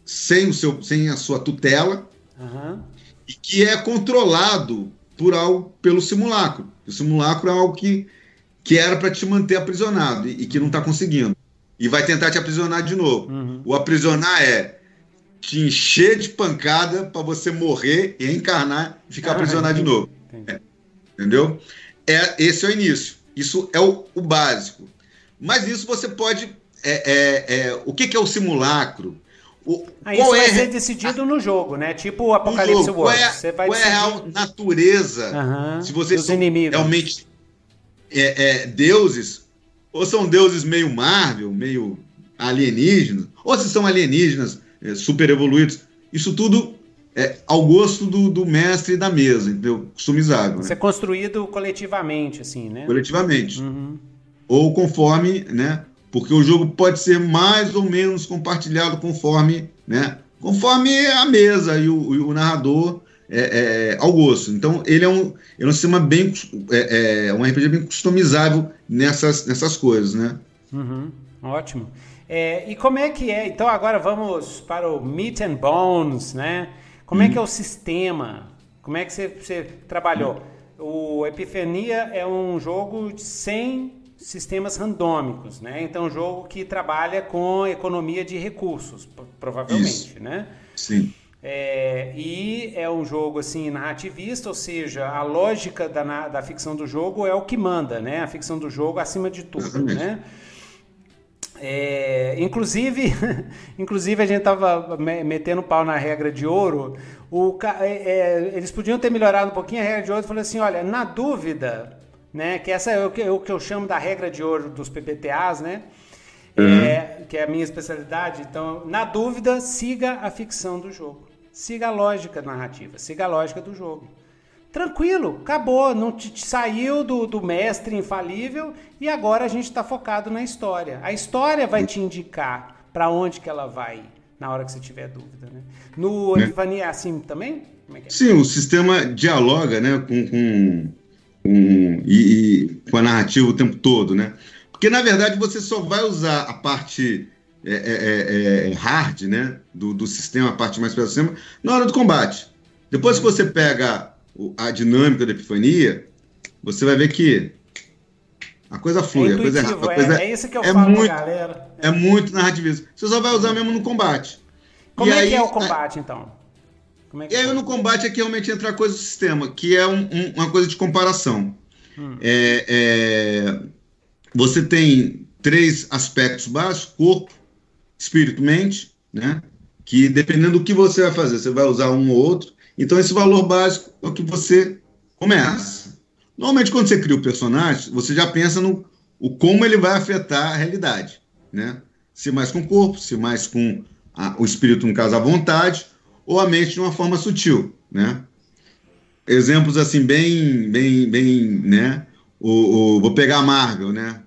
sem, o seu, sem a sua tutela Aham. e que é controlado por algo pelo simulacro. O simulacro é algo que, que era para te manter aprisionado e, e que não está conseguindo. E vai tentar te aprisionar de novo. Uhum. O aprisionar é te encher de pancada para você morrer e reencarnar e ficar Ah, aprisionado de entendi. novo. Entendi. Entendeu? É, esse é o início. Isso é o, o básico. Mas isso você pode. é, é, é, o que, que é o simulacro? O, Ah, isso qual vai é ser decidido no jogo, né? Tipo o Apocalipse jogo? Qual World. é, Você vai qual é a decidir... natureza? Aham, Se vocês dos são inimigos. realmente é, é, deuses, ou são deuses meio Marvel, meio alienígenas, ou se são alienígenas é, super evoluídos. Isso tudo é ao gosto do, do mestre da mesa, entendeu? Customizável, Isso né? é construído coletivamente, assim, né? coletivamente. Uhum. Ou conforme, né? Porque o jogo pode ser mais ou menos compartilhado conforme, né? Conforme a mesa e o, e o narrador é, é, ao gosto. Então, ele é um, é um sistema bem. É, é um RPG bem customizável nessas, nessas coisas, né? Uhum, ótimo. É, e como é que é? Então agora vamos para o Meat and Bones, né? Como é que é o sistema? Como é que você, você trabalhou? O Epifania é um jogo de 100 sistemas randômicos, né? Então é um jogo que trabalha com economia de recursos, pro- provavelmente, né? Sim. É, e é um jogo assim narrativista, ou seja, a lógica da, da ficção do jogo é o que manda, né? A ficção do jogo acima de tudo, Exatamente. né? É, inclusive, inclusive a gente tava me- metendo pau na regra de ouro. O, é, é, eles podiam ter melhorado um pouquinho a regra de ouro e falou assim, olha, na dúvida, né? Que essa é o que, é o que eu chamo da regra de ouro dos PPTAs, né? uhum. é, que é a minha especialidade. Então, na dúvida, siga a ficção do jogo. Siga a lógica narrativa, siga a lógica do jogo. Tranquilo, acabou, não te, te saiu do, do mestre infalível e agora a gente está focado na história. A história vai te indicar para onde que ela vai na hora que você tiver dúvida. Né? No né? Epifania é assim também? É é? Sim, o sistema dialoga né, com, com, com, e, e, com a narrativa o tempo todo, né? Porque, na verdade, você só vai usar a parte é, é, é, é hard né, do, do sistema, a parte mais pesada do sistema, na hora do combate. Depois que você pega a dinâmica da epifania, você vai ver que a coisa flui, é a coisa é rápida. A coisa é, é isso que eu é falo muito, galera. É muito narrativismo. Você só vai usar mesmo no combate. Como e é aí, que é o combate, então? É e aí no combate é que realmente entra a coisa do sistema, que é um, um, uma coisa de comparação. Hum. É, é, você tem três aspectos básicos: corpo, espírito, mente, né? Que dependendo do que você vai fazer, você vai usar um ou outro. Então, esse valor básico é o que você começa. Normalmente, quando você cria o personagem, você já pensa no o como ele vai afetar a realidade, né? Se mais com o corpo, se mais com a, o espírito, no caso, a vontade, ou a mente de uma forma sutil, né? Exemplos assim bem, bem, bem, né? O, o, vou pegar a Marvel, né?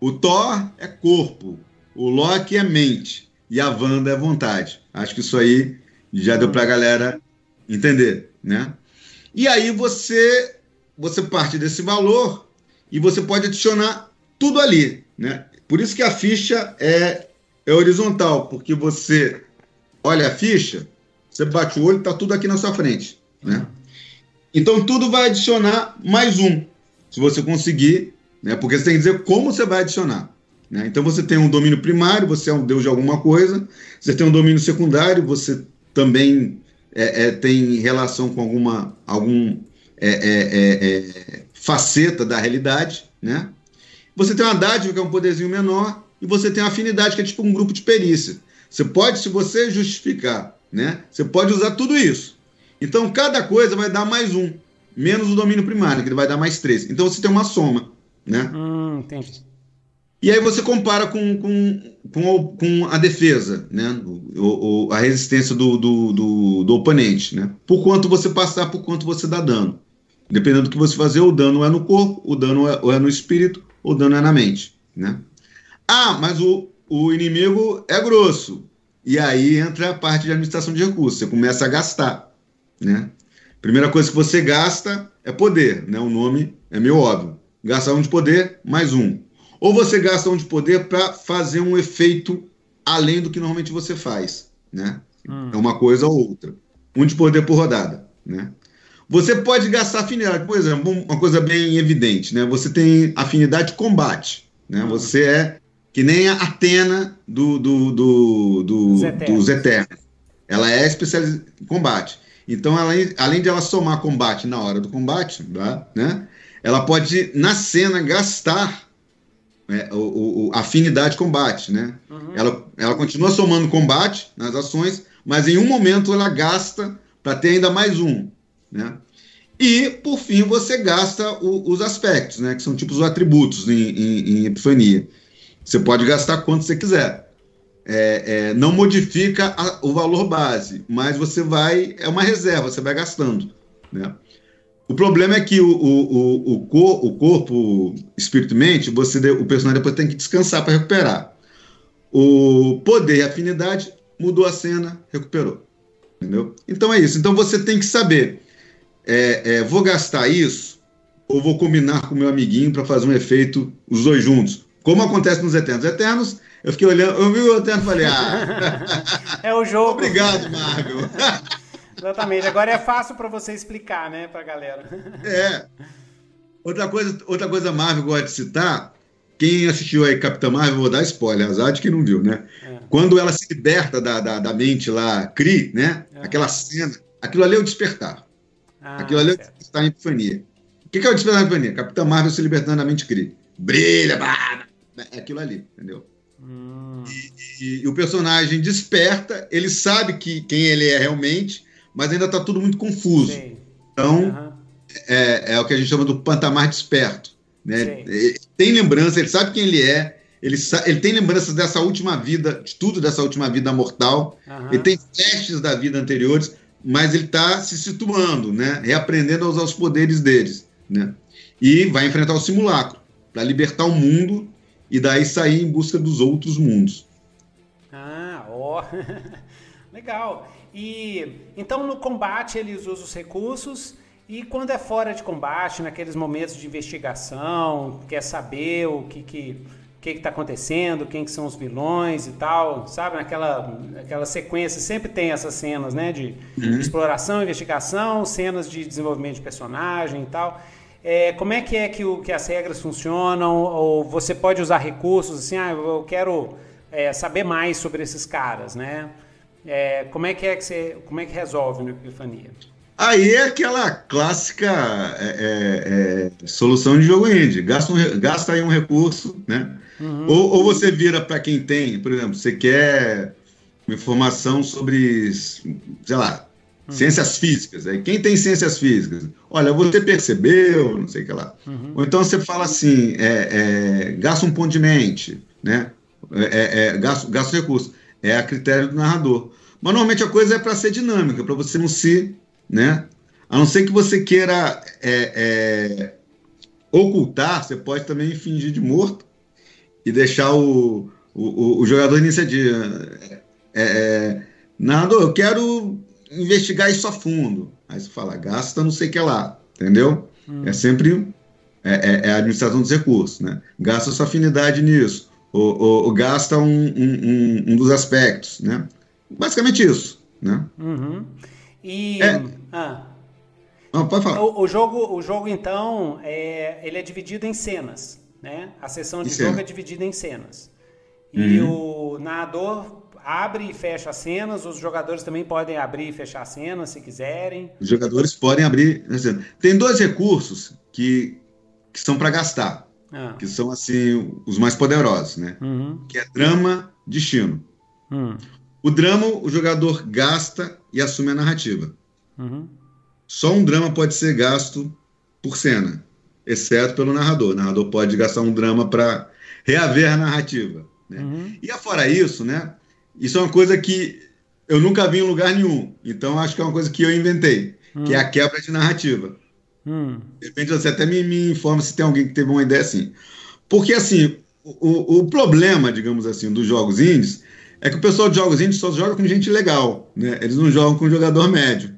O Thor é corpo, o Loki é mente e a Wanda é vontade. Acho que isso aí já deu para a galera entender, né? E aí você você parte desse valor e você pode adicionar tudo ali, né? Por isso que a ficha é, é horizontal, porque você olha a ficha, você bate o olho, tá tudo aqui na sua frente, né? Então tudo vai adicionar mais um, se você conseguir, né? Porque você tem que dizer como você vai adicionar. Né? Então você tem um domínio primário, você é um deus de alguma coisa, você tem um domínio secundário, você também é, é, tem relação com alguma algum é, é, é, faceta da realidade, né? Você tem uma dádiva, que é um poderzinho menor, e você tem uma afinidade, que é tipo um grupo de perícia. Você pode, se você justificar, né? Você pode usar tudo isso. Então, cada coisa vai dar mais um, menos o domínio primário, que ele vai dar mais três. Então, você tem uma soma, né? Hum, entendi. E aí você compara com, com, com, com a defesa, né? O, o, a resistência do, do, do, do, oponente, né? Por quanto você passar, por quanto você dá dano. Dependendo do que você fazer, o dano é no corpo, o dano é, ou é no espírito, ou o dano é na mente, né? Ah, mas o, o inimigo é grosso. E aí entra a parte de administração de recursos. Você começa a gastar, né? Primeira coisa que você gasta é poder, né? O nome é meio óbvio. Gastar um de poder, mais um ou você gasta um de poder para fazer um efeito além do que normalmente você faz, né? Hum. É uma coisa ou outra. Um de poder por rodada, né? Você pode gastar afinidade, por exemplo, uma coisa bem evidente, né? Você tem afinidade de combate, né? Hum. Você é que nem a Atena do, do, do, do dos, Eternos. dos Eternos. Ela é especializada em combate. Então, ela, além de ela somar combate na hora do combate, né? Ela pode, na cena, gastar é, o, o, afinidade combate, né? Uhum. Ela, ela continua somando combate nas ações, mas em um momento ela gasta para ter ainda mais um, né? E, por fim, você gasta o, os aspectos, né? Que são tipos os atributos em, em, em, Epifania. Você pode gastar quanto você quiser. É, é, não modifica a, o valor base, mas você vai... É uma reserva, você vai gastando, né? O problema é que o, o, o, cor, o corpo, espírito e mente, você, o personagem depois tem que descansar para recuperar. O poder e afinidade mudou a cena, recuperou. Entendeu? Então é isso. Então você tem que saber: é, é, vou gastar isso ou vou combinar com meu amiguinho para fazer um efeito, os dois juntos? Como acontece nos Eternos. Eternos, eu fiquei olhando, eu vi o Eterno e falei: ah. é o jogo. Obrigado, Marvel. Exatamente. Agora é fácil para você explicar, né, pra galera. É. Outra coisa, outra coisa Marvel que gosto de citar, quem assistiu aí Capitã Marvel, vou dar spoiler, azar de quem não viu, né? É. Quando ela se liberta da, da, da mente lá, Cri, né? É. Aquela cena, aquilo ali é o despertar. Ah, aquilo ali é o despertar em epifania. O que é o despertar em epifania? Capitã Marvel se libertando da mente Cri. Brilha, bah, é aquilo ali, entendeu? Hum. E, e, e, o personagem desperta, ele sabe que quem ele é realmente, mas ainda está tudo muito confuso. Sim. Então, uhum. é, é, o que a gente chama do pantamar desperto. Né? Tem lembrança, ele sabe quem ele é, Ele, ele tem lembranças dessa última vida, de tudo dessa última vida mortal. Uhum. Ele tem testes da vida anteriores, mas ele está se situando, né? Reaprendendo a usar os poderes deles, né? E vai enfrentar o simulacro para libertar o mundo e daí sair em busca dos outros mundos. Ah, ó. Legal. E então no combate eles usam os recursos e quando é fora de combate, naqueles momentos de investigação, quer saber o que que que está acontecendo, quem que são os vilões e tal, sabe? Naquela, naquela sequência sempre tem essas cenas, né? De, uhum. exploração, investigação, cenas de desenvolvimento de personagem e tal. É, como é que é que, o, que as regras funcionam? Ou você pode usar recursos assim, ah, eu quero é, saber mais sobre esses caras, né? É, como é que é que você, como é que resolve no Epifania? Aí é aquela clássica é, é, é solução de jogo indie. Gasta, um, gasta aí um recurso, né? Uhum. Ou, ou, você vira para quem tem, por exemplo, você quer uma informação sobre, sei lá, uhum. ciências físicas. Aí quem tem ciências físicas? Olha, você percebeu, não sei o que lá. Uhum. Ou então você fala assim, é, é, gasta um ponto de mente, né? É, é, gasta, gasta recurso. É a critério do narrador. Mas normalmente a coisa é para ser dinâmica, para você não se, né? A não ser que você queira é, ocultar, você pode também fingir de morto e deixar o, o, o jogador iniciativa. É, é, narrador, eu quero investigar isso a fundo. Aí você fala, gasta não sei o que lá, entendeu? Hum. É sempre é, é, é, a administração dos recursos, né? Gasta sua afinidade nisso, ou, ou, ou gasta um, um, um, dos aspectos, né? Basicamente isso, né? Uhum. E... É... Ah. Não, pode falar. O, o, jogo, o jogo, então, é, ele é dividido em cenas. Né? A sessão de jogo é dividida em cenas. E uhum. o narrador abre e fecha as cenas, os jogadores também podem abrir e fechar as cenas se quiserem. Os jogadores podem abrir. Tem dois recursos que, que são para gastar, ah. que são assim os mais poderosos, né? Uhum. Que é drama, destino. Uhum. O drama, o jogador gasta e assume a narrativa. Uhum. Só um drama pode ser gasto por cena exceto pelo narrador. O narrador pode gastar um drama para reaver a narrativa. Né? Uhum. E afora isso, né? Isso é uma coisa que eu nunca vi em lugar nenhum. Então acho que é uma coisa que eu inventei, uhum. que é a quebra de narrativa. Uhum. De repente você até me, me informa se tem alguém que teve uma ideia assim. Porque assim, o, o problema, digamos assim, dos jogos indies é que o pessoal de jogos indies só joga com gente legal, né? Eles não jogam com jogador médio.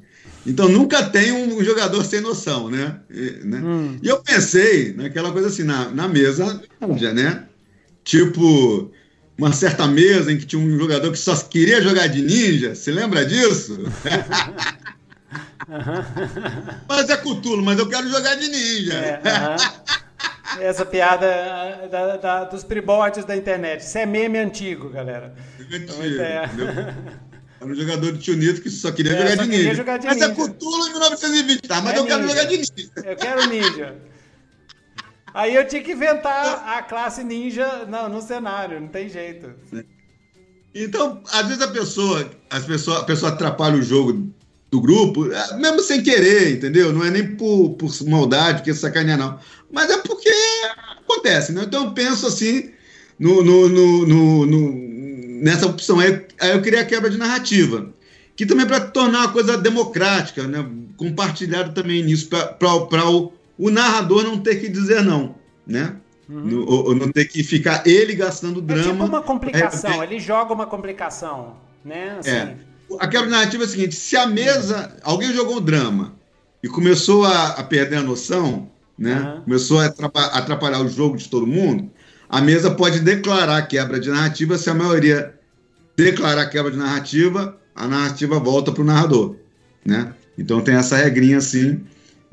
Então nunca tem um jogador sem noção, né? E, né? Hum. e eu pensei naquela coisa assim, na, na mesa, já, né? Tipo, uma certa mesa em que tinha um jogador que só queria jogar de ninja. Você lembra disso? mas é cutulo, mas eu quero jogar de ninja. É, Essa piada é, da, da, dos pribotes da internet. Isso é meme antigo, galera. Antigo. Então, é... Era um jogador de Tio Nito que só queria, é, jogar, só de queria jogar de ninja. Mas é Cthulhu em 1920, tá? Mas é eu ninja. quero jogar de ninja. Eu quero ninja. Aí eu tinha que inventar a classe ninja no, no cenário, não tem jeito. Então, às vezes a pessoa, as pessoa, a pessoa atrapalha o jogo do grupo, é, mesmo sem querer, entendeu? Não é nem por, por maldade, porque sacanear, não. Mas é porque acontece, né? Então eu penso assim no, no, no, no, nessa opção. Aí, aí eu queria a quebra de narrativa, que também para tornar uma coisa democrática, né? compartilhado também nisso, para o, o narrador não ter que dizer não, né? Uhum. No, ou, não ter que ficar ele gastando drama. É tipo uma complicação, ele joga uma complicação, né? Assim. É. A quebra de narrativa é a seguinte: se a mesa, alguém jogou um drama e começou a, a perder a noção, né? Uhum. Começou a atrapalhar, o jogo de todo mundo, a mesa pode declarar quebra de narrativa se a maioria declarar quebra de narrativa, a narrativa volta para o narrador, né? Então tem essa regrinha assim,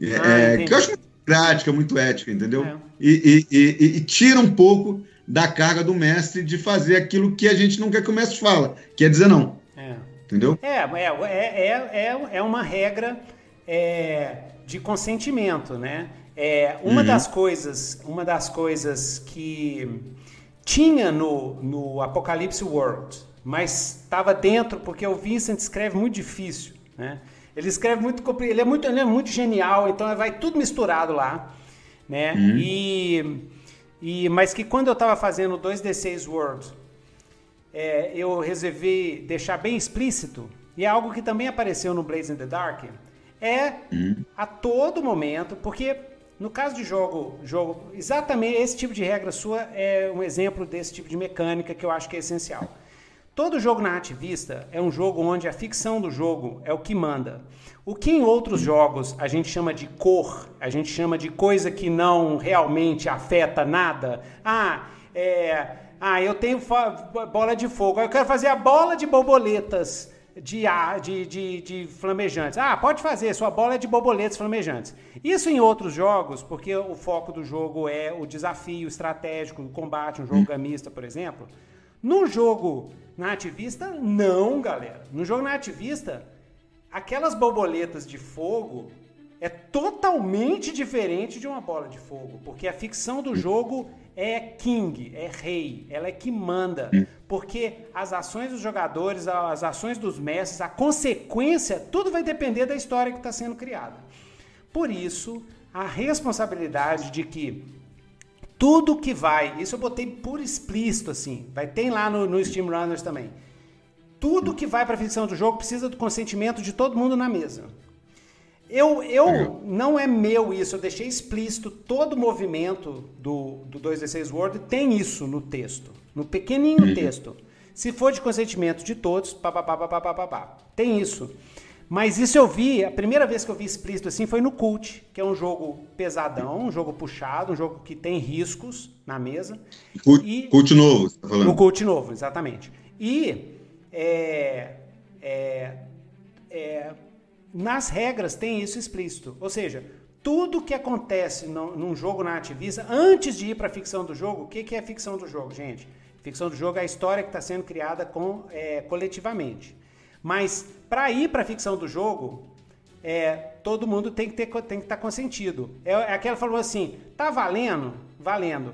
é, ah, é, que eu acho muito prática, muito ética, entendeu? É. E, e, e, e, tira um pouco da carga do mestre de fazer aquilo que a gente não quer que o mestre fala, que é dizer não. É. Entendeu? É, é, é, é, é uma regra é, de consentimento, né? É, uma uhum. das coisas, uma das coisas que tinha no, no Apocalipse World, mas estava dentro porque o Vincent escreve muito difícil, né? Ele escreve muito, ele é muito, ele é muito genial, então vai tudo misturado lá, né? Uhum. E E, mas que quando eu estava fazendo 2D6 World, é, eu resolvi deixar bem explícito, e é algo que também apareceu no Blaze in the Dark, é Uhum. a todo momento, porque no caso de jogo, jogo, exatamente esse tipo de regra sua é um exemplo desse tipo de mecânica que eu acho que é essencial. Todo jogo narrativista é um jogo onde a ficção do jogo é o que manda. O que em outros jogos a gente chama de cor, a gente chama de coisa que não realmente afeta nada. Ah, é, ah eu tenho bola de fogo, eu quero fazer a bola de borboletas de, de, de, de flamejantes. Ah, pode fazer, sua bola é de borboletas flamejantes. Isso em outros jogos, porque o foco do jogo é o desafio estratégico, o combate, um jogo gamista, por exemplo. No jogo nativista, não, galera. No jogo nativista, aquelas borboletas de fogo é totalmente diferente de uma bola de fogo, porque a ficção do jogo é king, é rei, ela é que manda, porque as ações dos jogadores, as ações dos mestres, a consequência, tudo vai depender da história que está sendo criada. Por isso, a responsabilidade de que tudo que vai, isso eu botei por explícito assim, vai ter lá no, no Steam Runners também. Tudo que vai para a ficção do jogo precisa do consentimento de todo mundo na mesa. Eu, eu não é meu isso, eu deixei explícito todo o movimento do, do 2D6 Word, tem isso no texto, no pequenininho texto. Se for de consentimento de todos, papapá, papapá, papapá. Tem isso. Mas isso eu vi, a primeira vez que eu vi explícito assim foi no Cult, que é um jogo pesadão, um jogo puxado, um jogo que tem riscos na mesa. Cult, E- cult novo, você tá falando? O Cult novo, exatamente. E é, é, é, nas regras tem isso explícito. Ou seja, tudo que acontece no- num jogo nativista, antes de ir para a ficção do jogo, o que, que é ficção do jogo, gente? Ficção do jogo é a história que está sendo criada com, é, coletivamente. Mas para ir para a ficção do jogo, é, todo mundo tem que ter, tem que estar consentido. É, é aquela que falou assim, tá valendo? Valendo.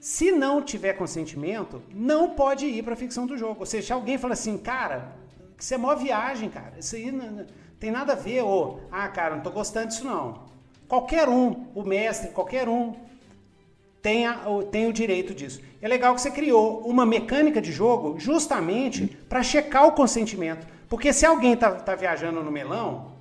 Se não tiver consentimento, não pode ir para a ficção do jogo. Ou seja, se alguém fala assim, cara, isso é mó viagem, cara. Isso aí não, não tem nada a ver. Ou, ah, cara, não tô gostando disso não. Qualquer um, o mestre, qualquer um, tem, a- o- tem o direito disso. É legal que você criou uma mecânica de jogo justamente para checar o consentimento. Porque se alguém tá, tá viajando no melão,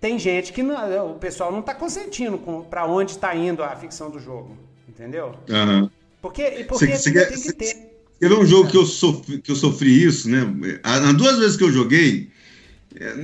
tem gente que não- o pessoal não tá consentindo para onde está indo a ficção do jogo. Entendeu? Aham. Porque, porque você tem, que ter. Ver um jogo que eu sofri, que eu sofri isso, né? As duas vezes que eu joguei, é,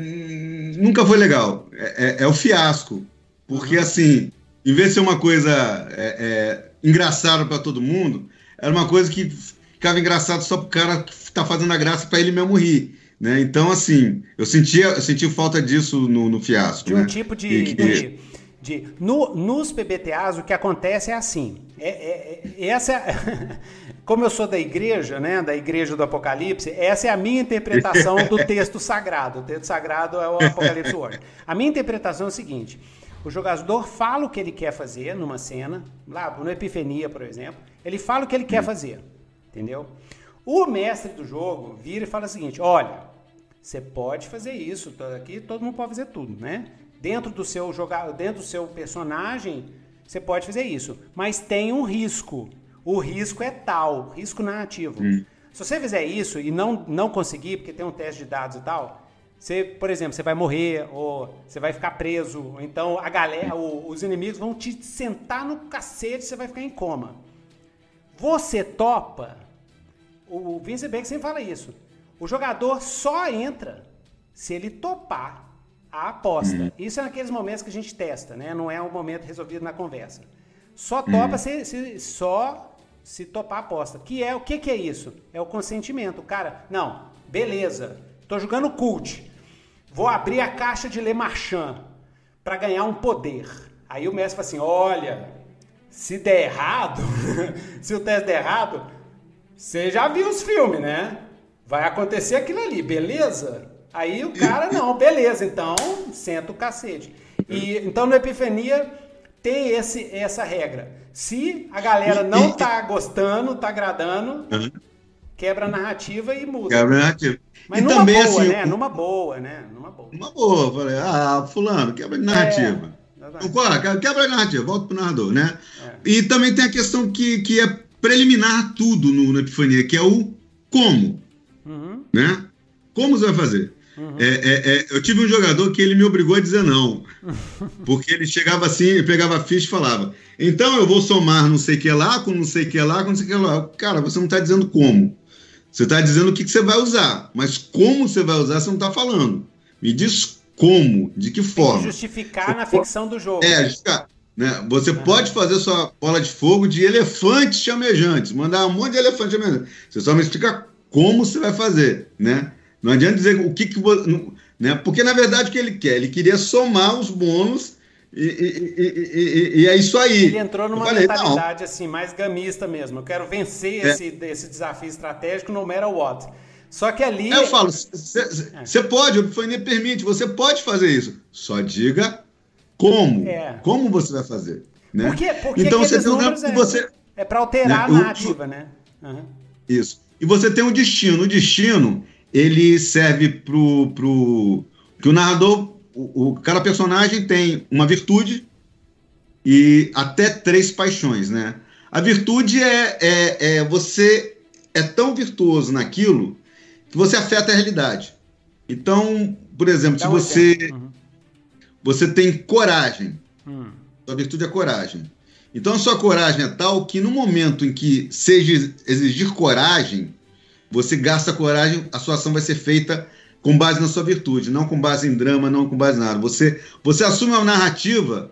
nunca foi legal. É, é- é o fiasco. Porque, assim, em vez de ser uma coisa é, é, engraçada para todo mundo, era uma coisa que ficava engraçado só pro cara que tá fazendo a graça para ele mesmo rir. Né? Então, assim, eu sentia, eu senti falta disso no, no fiasco. De um né? tipo de. E de, de- no, nos PBTAs, o que acontece é assim. É, é- é- essa é- como eu sou da igreja, né? Da igreja do Apocalipse, essa é a minha interpretação do texto sagrado. O texto sagrado é o Apocalipse Word. A minha interpretação é o seguinte: o jogador fala o que ele quer fazer numa cena, lá no Epifania, por exemplo, ele fala o que ele quer fazer. Entendeu? O mestre do jogo vira e fala o seguinte: olha, você pode fazer isso, aqui todo mundo pode fazer tudo, né? Dentro do seu jogar, dentro do seu personagem, você pode fazer isso, mas tem um risco. O risco é tal, risco narrativo. Se você fizer isso e não não conseguir, porque tem um teste de dados e tal, você, por exemplo, você vai morrer ou você vai ficar preso, ou então a galera, o- os inimigos vão te sentar no cacete, você vai ficar em coma. Você topa o Vince Beck sempre fala isso. O jogador só entra se ele topar a aposta. Isso é naqueles momentos que a gente testa, né? Não é um momento resolvido na conversa. Só topa se, se- só se topar a aposta. Que é o que, que é isso? É o consentimento. O cara, não, beleza. Tô jogando cult. Vou abrir a caixa de Le Marchand para ganhar um poder. Aí o mestre fala assim: olha, se der errado, se o teste der errado, você já viu os filmes, né? Vai acontecer aquilo ali, beleza? Aí o cara, não, beleza, então senta o cacete. E, então no Epifania tem esse, essa regra. Se a galera não tá gostando, tá agradando, Aham. quebra a narrativa e muda. Quebra a narrativa. Mas e numa também, boa, assim, né? Numa boa, né? Numa boa. uma boa. Falei, ah, fulano, quebra de narrativa. Concorda? Quebra a narrativa, volta pro narrador, né? É. E também tem a questão que, que é preliminar tudo no, no Epifania, que é o como. Né? Como você vai fazer? Uhum. É, é, é, eu tive um jogador que ele me obrigou a dizer não. Porque ele chegava assim, pegava a ficha e falava: Então eu vou somar não sei o que lá, com não sei o que lá, com não sei o que lá. Cara, você não está dizendo como. Você está dizendo o que, que, você vai usar. Mas como você vai usar, você não está falando. Me diz como, de que forma. justificar você na pode... ficção do jogo. É, justificar. Né? Você uhum. pode fazer sua bola de fogo de elefantes chamejantes, mandar um monte de elefantes chamejantes. Você só me explica como você vai fazer, né? Não adianta dizer o que, que você. Né? Porque, na verdade, o que ele quer? Ele queria somar os bônus e, e, e, e é isso aí. Ele entrou numa falei, mentalidade assim, mais gamista mesmo. Eu quero vencer é. esse, esse desafio estratégico no matter what. Só que ali. É, eu falo, você é. pode, o Epifania permite, você pode fazer isso. Só diga como. É. Como você vai fazer. Né? Por quê? Porque então você tem um é, você É para alterar né? a narrativa, né? Uhum. Isso. E você tem um destino. O destino ele serve pro, pro que o narrador, o, o cada personagem tem uma virtude e até três paixões, né? A virtude é, é, é você é tão virtuoso naquilo que você afeta a realidade. Então, por exemplo, Dá se você uhum. você tem coragem, sua virtude é coragem. Então, a sua coragem é tal que no momento em que seja exigir coragem, você gasta coragem, a sua ação vai ser feita com base na sua virtude, não com base em drama, não com base em nada. Você, você assume uma narrativa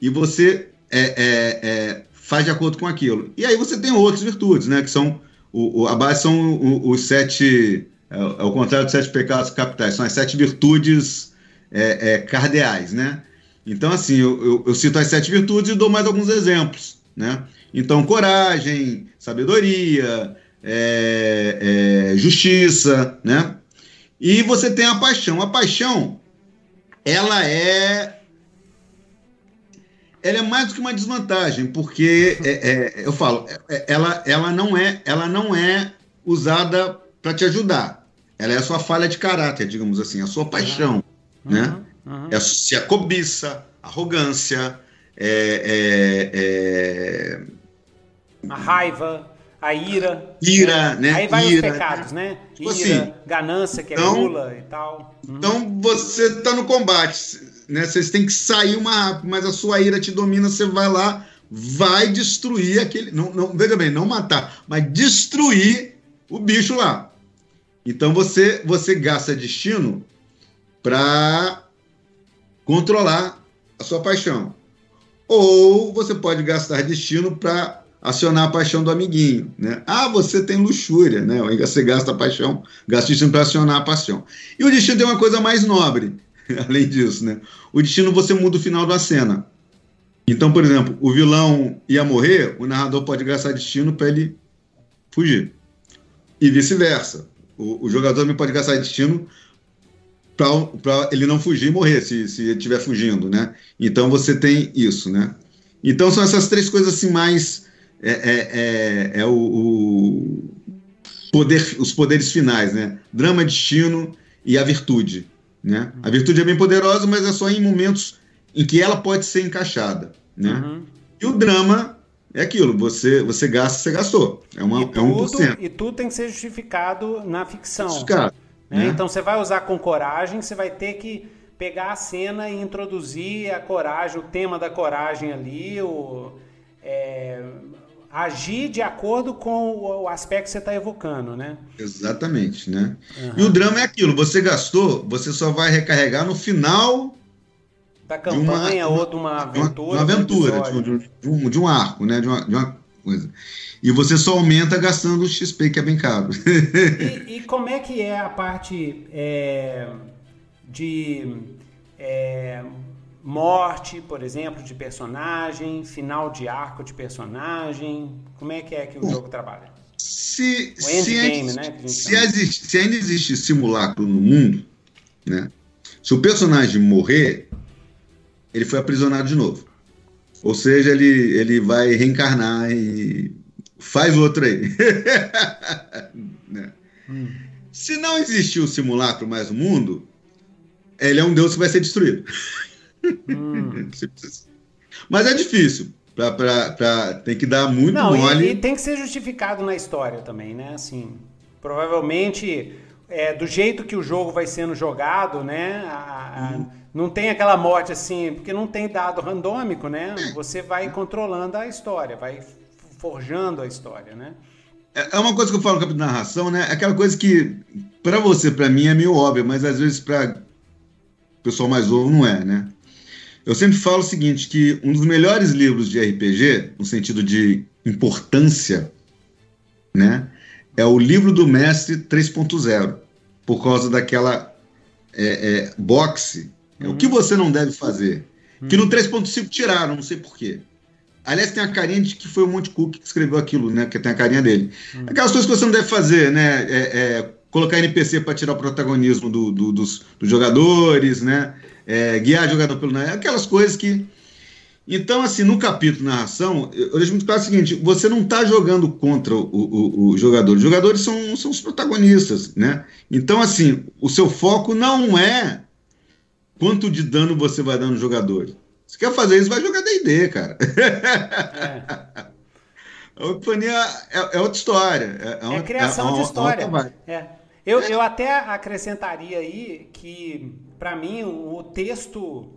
e você é, é, é, faz de acordo com aquilo. E aí você tem outras virtudes, né? Que são o, o a base são os sete é, é, o contrário dos sete pecados capitais, são as sete virtudes é, é, cardeais, né? Então assim eu, eu, eu cito as sete virtudes e dou mais alguns exemplos, né? Então coragem, sabedoria, é, é, justiça, né? E você tem a paixão. A paixão, ela é ela é mais do que uma desvantagem, porque é, é, eu falo, é, ela, ela não é ela não é usada para te ajudar. Ela é a sua falha de caráter, digamos assim, a sua paixão, uhum, né? Uhum. É se a cobiça, arrogância, é, é, é, a raiva a ira. Ira, né? né? Aí vai ira, os pecados, né? Tipo ira, assim, ganância, que é então, gula e tal. Uhum. Então você está no combate, né? Vocês têm que sair uma mas a sua ira te domina, você vai lá, vai destruir aquele. Não, não, veja bem, não matar, mas destruir o bicho lá. Então você, você gasta destino para controlar a sua paixão. Ou você pode gastar destino para acionar a paixão do amiguinho, né? Ah, você tem luxúria, né? Você gasta a paixão, gasta destino para acionar a paixão. E o destino tem uma coisa mais nobre, além disso, né? O destino você muda o final da cena. Então, por exemplo, o vilão ia morrer, o narrador pode gastar destino para ele fugir. E vice-versa. O, o, jogador também pode gastar destino para ele não fugir e morrer, se, se ele estiver fugindo, né? Então você tem isso, né? Então são essas três coisas assim mais é, é, é, é o, o, poder, os poderes finais, né? Drama, destino e a virtude, né? A virtude é bem poderosa, mas é só em momentos em que ela pode ser encaixada, né? Uhum. E o drama é aquilo, você, você gasta, você gastou. É, uma, e tudo, é 1%. E tudo tem que ser justificado na ficção. Justificado. Né? Né? Então você vai usar com coragem, você vai ter que pegar a cena e introduzir a coragem, o tema da coragem ali, o, é, agir de acordo com o aspecto que você está evocando, né? Exatamente, né? Uhum. E o drama é aquilo, você gastou, você só vai recarregar no final da campanha de uma, ou de uma aventura. Uma, uma aventura, de, um, de, um, de um arco, né? De uma, de uma coisa. E você só aumenta gastando o XP, que é bem caro. E, e como é que é a parte é, de é, morte, por exemplo, de personagem, final de arco de personagem? Como é que é que o Bom, jogo trabalha? Se, se, endgame, né, se, existe, se, ainda existe simulacro no mundo, né? Se o personagem morrer, ele foi aprisionado de novo. Ou seja, ele, ele vai reencarnar e faz outro aí. né? hum. Se não existiu o simulacro mais no mundo, ele é um deus que vai ser destruído. Hum. Mas é difícil. Pra, pra, pra, tem que dar muito Não, mole. E, e tem que ser justificado na história também, né? Assim, provavelmente, é, do jeito que o jogo vai sendo jogado, né? A, a, hum. Não tem aquela morte assim, porque não tem dado randômico, né? Você vai controlando a história, vai forjando a história, né? É, é uma coisa que eu falo no capítulo narração, né? Aquela coisa que, para você, para mim, é meio óbvia, mas às vezes para o pessoal mais novo não é, né? Eu sempre falo o seguinte, que um dos melhores livros de RPG, no sentido de importância, né? É o livro do mestre 3.0, por causa daquela é, é, boxe. Uhum. O que você não deve fazer. Uhum. Que no 3.5 tiraram, não sei porquê. Aliás, tem a carinha de que foi o Monte Cook que escreveu aquilo, né? Que tem a carinha dele. Hum. Aquelas coisas que você não deve fazer, né? É, é, colocar NPC para tirar o protagonismo do, do, dos, dos, jogadores, né? É, guiar jogador pelo. Aquelas coisas que. Então, assim, no capítulo narração, eu deixo muito claro o seguinte: você não está jogando contra o, o, o, jogador. Os jogadores são, são os protagonistas, né? Então, assim, o seu foco não é quanto de dano você vai dar no jogador. Se quer fazer isso, vai jogar D&D, cara. É. A Epifania é, é, outra história. É, é, uma, é criação é uma, de história. É. Eu, eu até acrescentaria aí que, para mim, o texto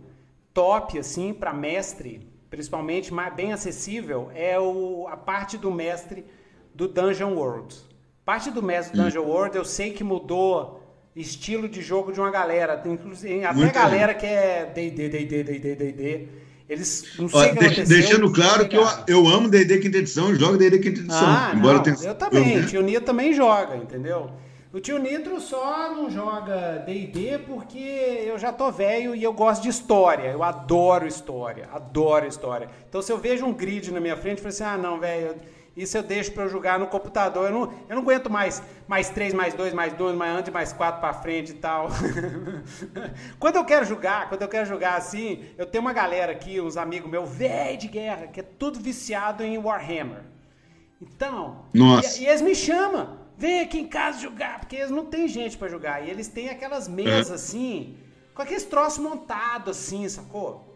top, assim, para mestre, principalmente bem acessível, é o, a parte do mestre do Dungeon World. Parte do mestre do hum. Dungeon World eu sei que mudou estilo de jogo de uma galera. Inclusive, até Muita galera que é D&D, D&D, D&D, D&D. Eles não sei que aconteceu. Deixando claro que eu, eu amo D&D quinta edição e jogo D&D quinta edição. Ah, embora não, tenha... eu também. O tio Nitro também joga, entendeu? O tio Nitro só não joga D&D porque eu já tô velho e eu gosto de história. Eu adoro história, adoro história. Então se eu vejo um grid na minha frente, eu falo assim, ah não, velho isso eu deixo para eu jogar no computador. Eu não, eu não aguento mais mais 3, mais 2, mais 2, mais antes, mais 4 para frente e tal. quando eu quero jogar, quando eu quero jogar assim, eu tenho uma galera aqui, uns amigos meus, velho de guerra, que é tudo viciado em Warhammer. Então, Nossa. E, e eles me chamam, vem aqui em casa jogar, porque eles não tem gente para jogar. E eles têm aquelas mesas é. assim, com aqueles troços montados assim, sacou?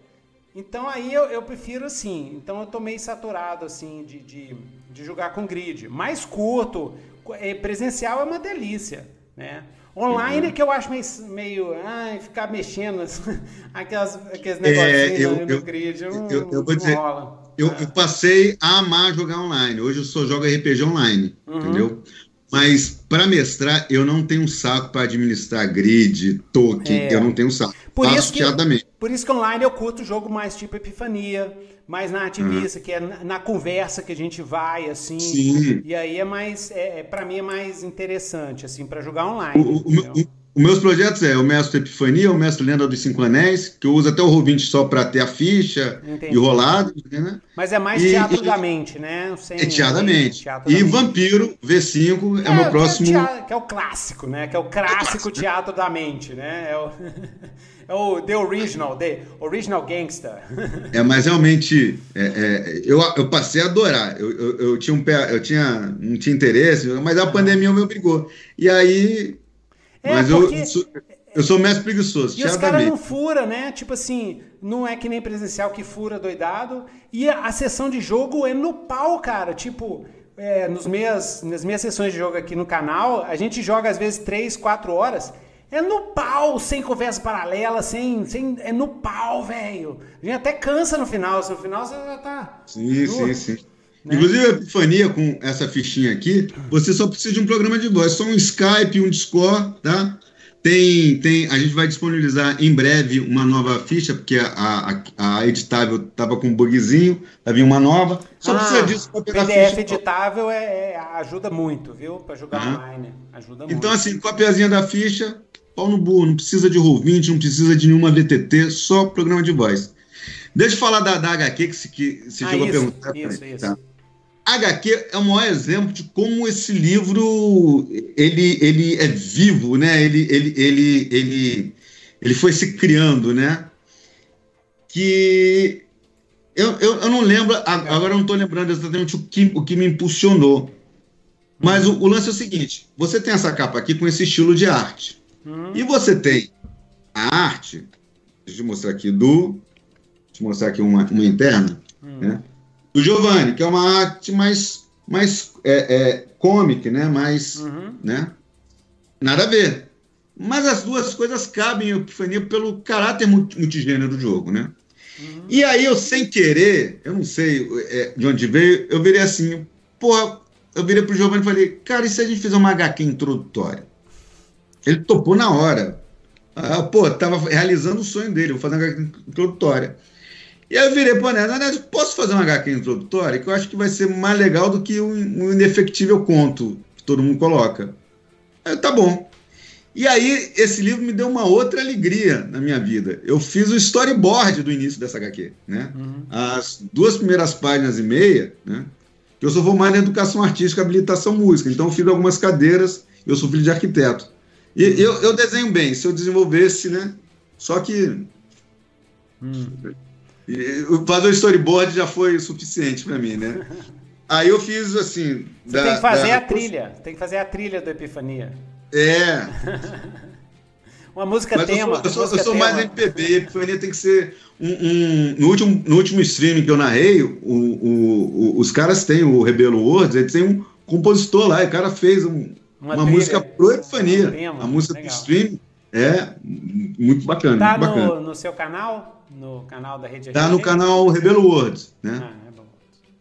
Então aí eu, eu prefiro assim. Então eu tô meio saturado assim de, de, de jogar com grid. Mais curto, é, presencial é uma delícia, né? Online uhum. é que eu acho meio, meio ai, ficar mexendo aquelas, aqueles negocinhos é, eu, no eu, grid. Não, eu, eu vou dizer, eu, eu, passei a amar jogar online. Hoje eu só jogo RPG online, uhum. entendeu? Mas para mestrar, eu não tenho saco para administrar grid, token, é. eu não tenho saco. Por isso, que, por isso que online eu curto jogo mais tipo Epifania, mais na ativista, uhum. que é na, na, conversa que a gente vai, assim. Sim. E aí é mais, é, é para mim é mais interessante, assim, para jogar online. O, o, os meus projetos é o Mestre Epifania, o Mestre Lenda dos Cinco Anéis, que eu uso até o Roll20 só para ter a ficha Entendi. e rolado, né? Mas é mais e, teatro e, da mente, né? Sem, é teatro da mente. Teatro e da Vampiro V5 é, é o meu próximo... Que é, teatro, que é, o clássico, né? Que é o clássico, teatro da mente, né? É o... É o The Original, The Original Gangster. É, mas realmente é, é, eu, eu passei a adorar. Eu, eu, eu, tinha um pé, eu tinha, não tinha interesse, mas a pandemia me obrigou. E aí é, Mas eu, sou, eu sou mestre preguiçoso. E os caras não fura, né? Tipo assim, não é que nem presencial que fura doidado. E a, a sessão de jogo é no pau, cara. Tipo, é, nos meias, nas minhas sessões de jogo aqui no canal, a gente joga às vezes 3, 4 horas. É no pau, sem conversa paralela, sem. sem é no pau, velho. A gente até cansa no final. No final você já tá. Sim, sim, sim. Né? Inclusive, a Epifania, com essa fichinha aqui, você só precisa de um programa de voz, só um Skype, um Discord, tá? Tem, tem, a gente vai disponibilizar em breve uma nova ficha, porque a, a, a editável estava com um bugzinho, vai vir uma nova. Só ah, precisa disso para pegar PDF ficha. editável é, é, ajuda muito, viu? Para jogar uhum. online. Ajuda muito. Então, assim, copiazinha da ficha, pau no burro, não precisa de Roll20, não precisa de nenhuma VTT, só programa de voz. Deixa eu falar da, da HQ que se, que se ah, chegou isso, a perguntar. Isso, isso. Tá? HQ é o maior exemplo de como esse livro ele, ele é vivo, né? Ele, ele, ele, ele, ele foi se criando, né? Que eu, eu, eu não lembro, agora eu não estou lembrando exatamente o que, o que me impulsionou. Mas o, o, lance é o seguinte: você tem essa capa aqui com esse estilo de arte. Hum. E você tem a arte deixa eu mostrar aqui, do. Deixa eu mostrar aqui uma, uma interna. Hum. Né? Do Giovanni, que é uma arte mais, mais é, é, cômica, né? Mais. Uhum. Né? Nada a ver. Mas as duas coisas cabem em Epifania pelo caráter multigênero do jogo, né? Uhum. E aí eu, sem querer, eu não sei é, de onde veio, eu virei assim, porra, eu virei pro Giovanni e falei, cara, e se a gente fizer uma HQ introdutória? Ele topou na hora. Ah, pô, tava realizando o sonho dele, vou fazer uma HQ introdutória. E aí eu virei pro Anésio, posso fazer uma HQ introdutória? Que eu acho que vai ser mais legal do que um, um inefectível conto que todo mundo coloca. Aí, tá bom. E aí, esse livro me deu uma outra alegria na minha vida. Eu fiz o storyboard do início dessa HQ, né? Uhum. As duas primeiras páginas e meia, né? Eu sou formado em educação artística, habilitação música, então eu fiz algumas cadeiras, eu sou filho de arquiteto. E uhum. eu, eu desenho bem, se eu desenvolvesse, né? Só que. Hum. Fazer o storyboard já foi suficiente para mim, né? Aí eu fiz assim. Você da, tem que fazer da... a trilha, tem que fazer a trilha do Epifania. É. Uma música Mas tema. Eu sou, eu sou, eu sou mais MPB, Epifania tem que ser um, um, no, último, no último streaming que eu narrei, o, o, o, os caras têm o Rebelo Words, eles têm um compositor lá, e o cara fez um, uma, uma música pro Epifania. Um a música legal. do streaming é muito bacana. Tá muito no, bacana. no seu canal? No canal da Rede Tá no canal Rebelo Words, né? Ah, é bom.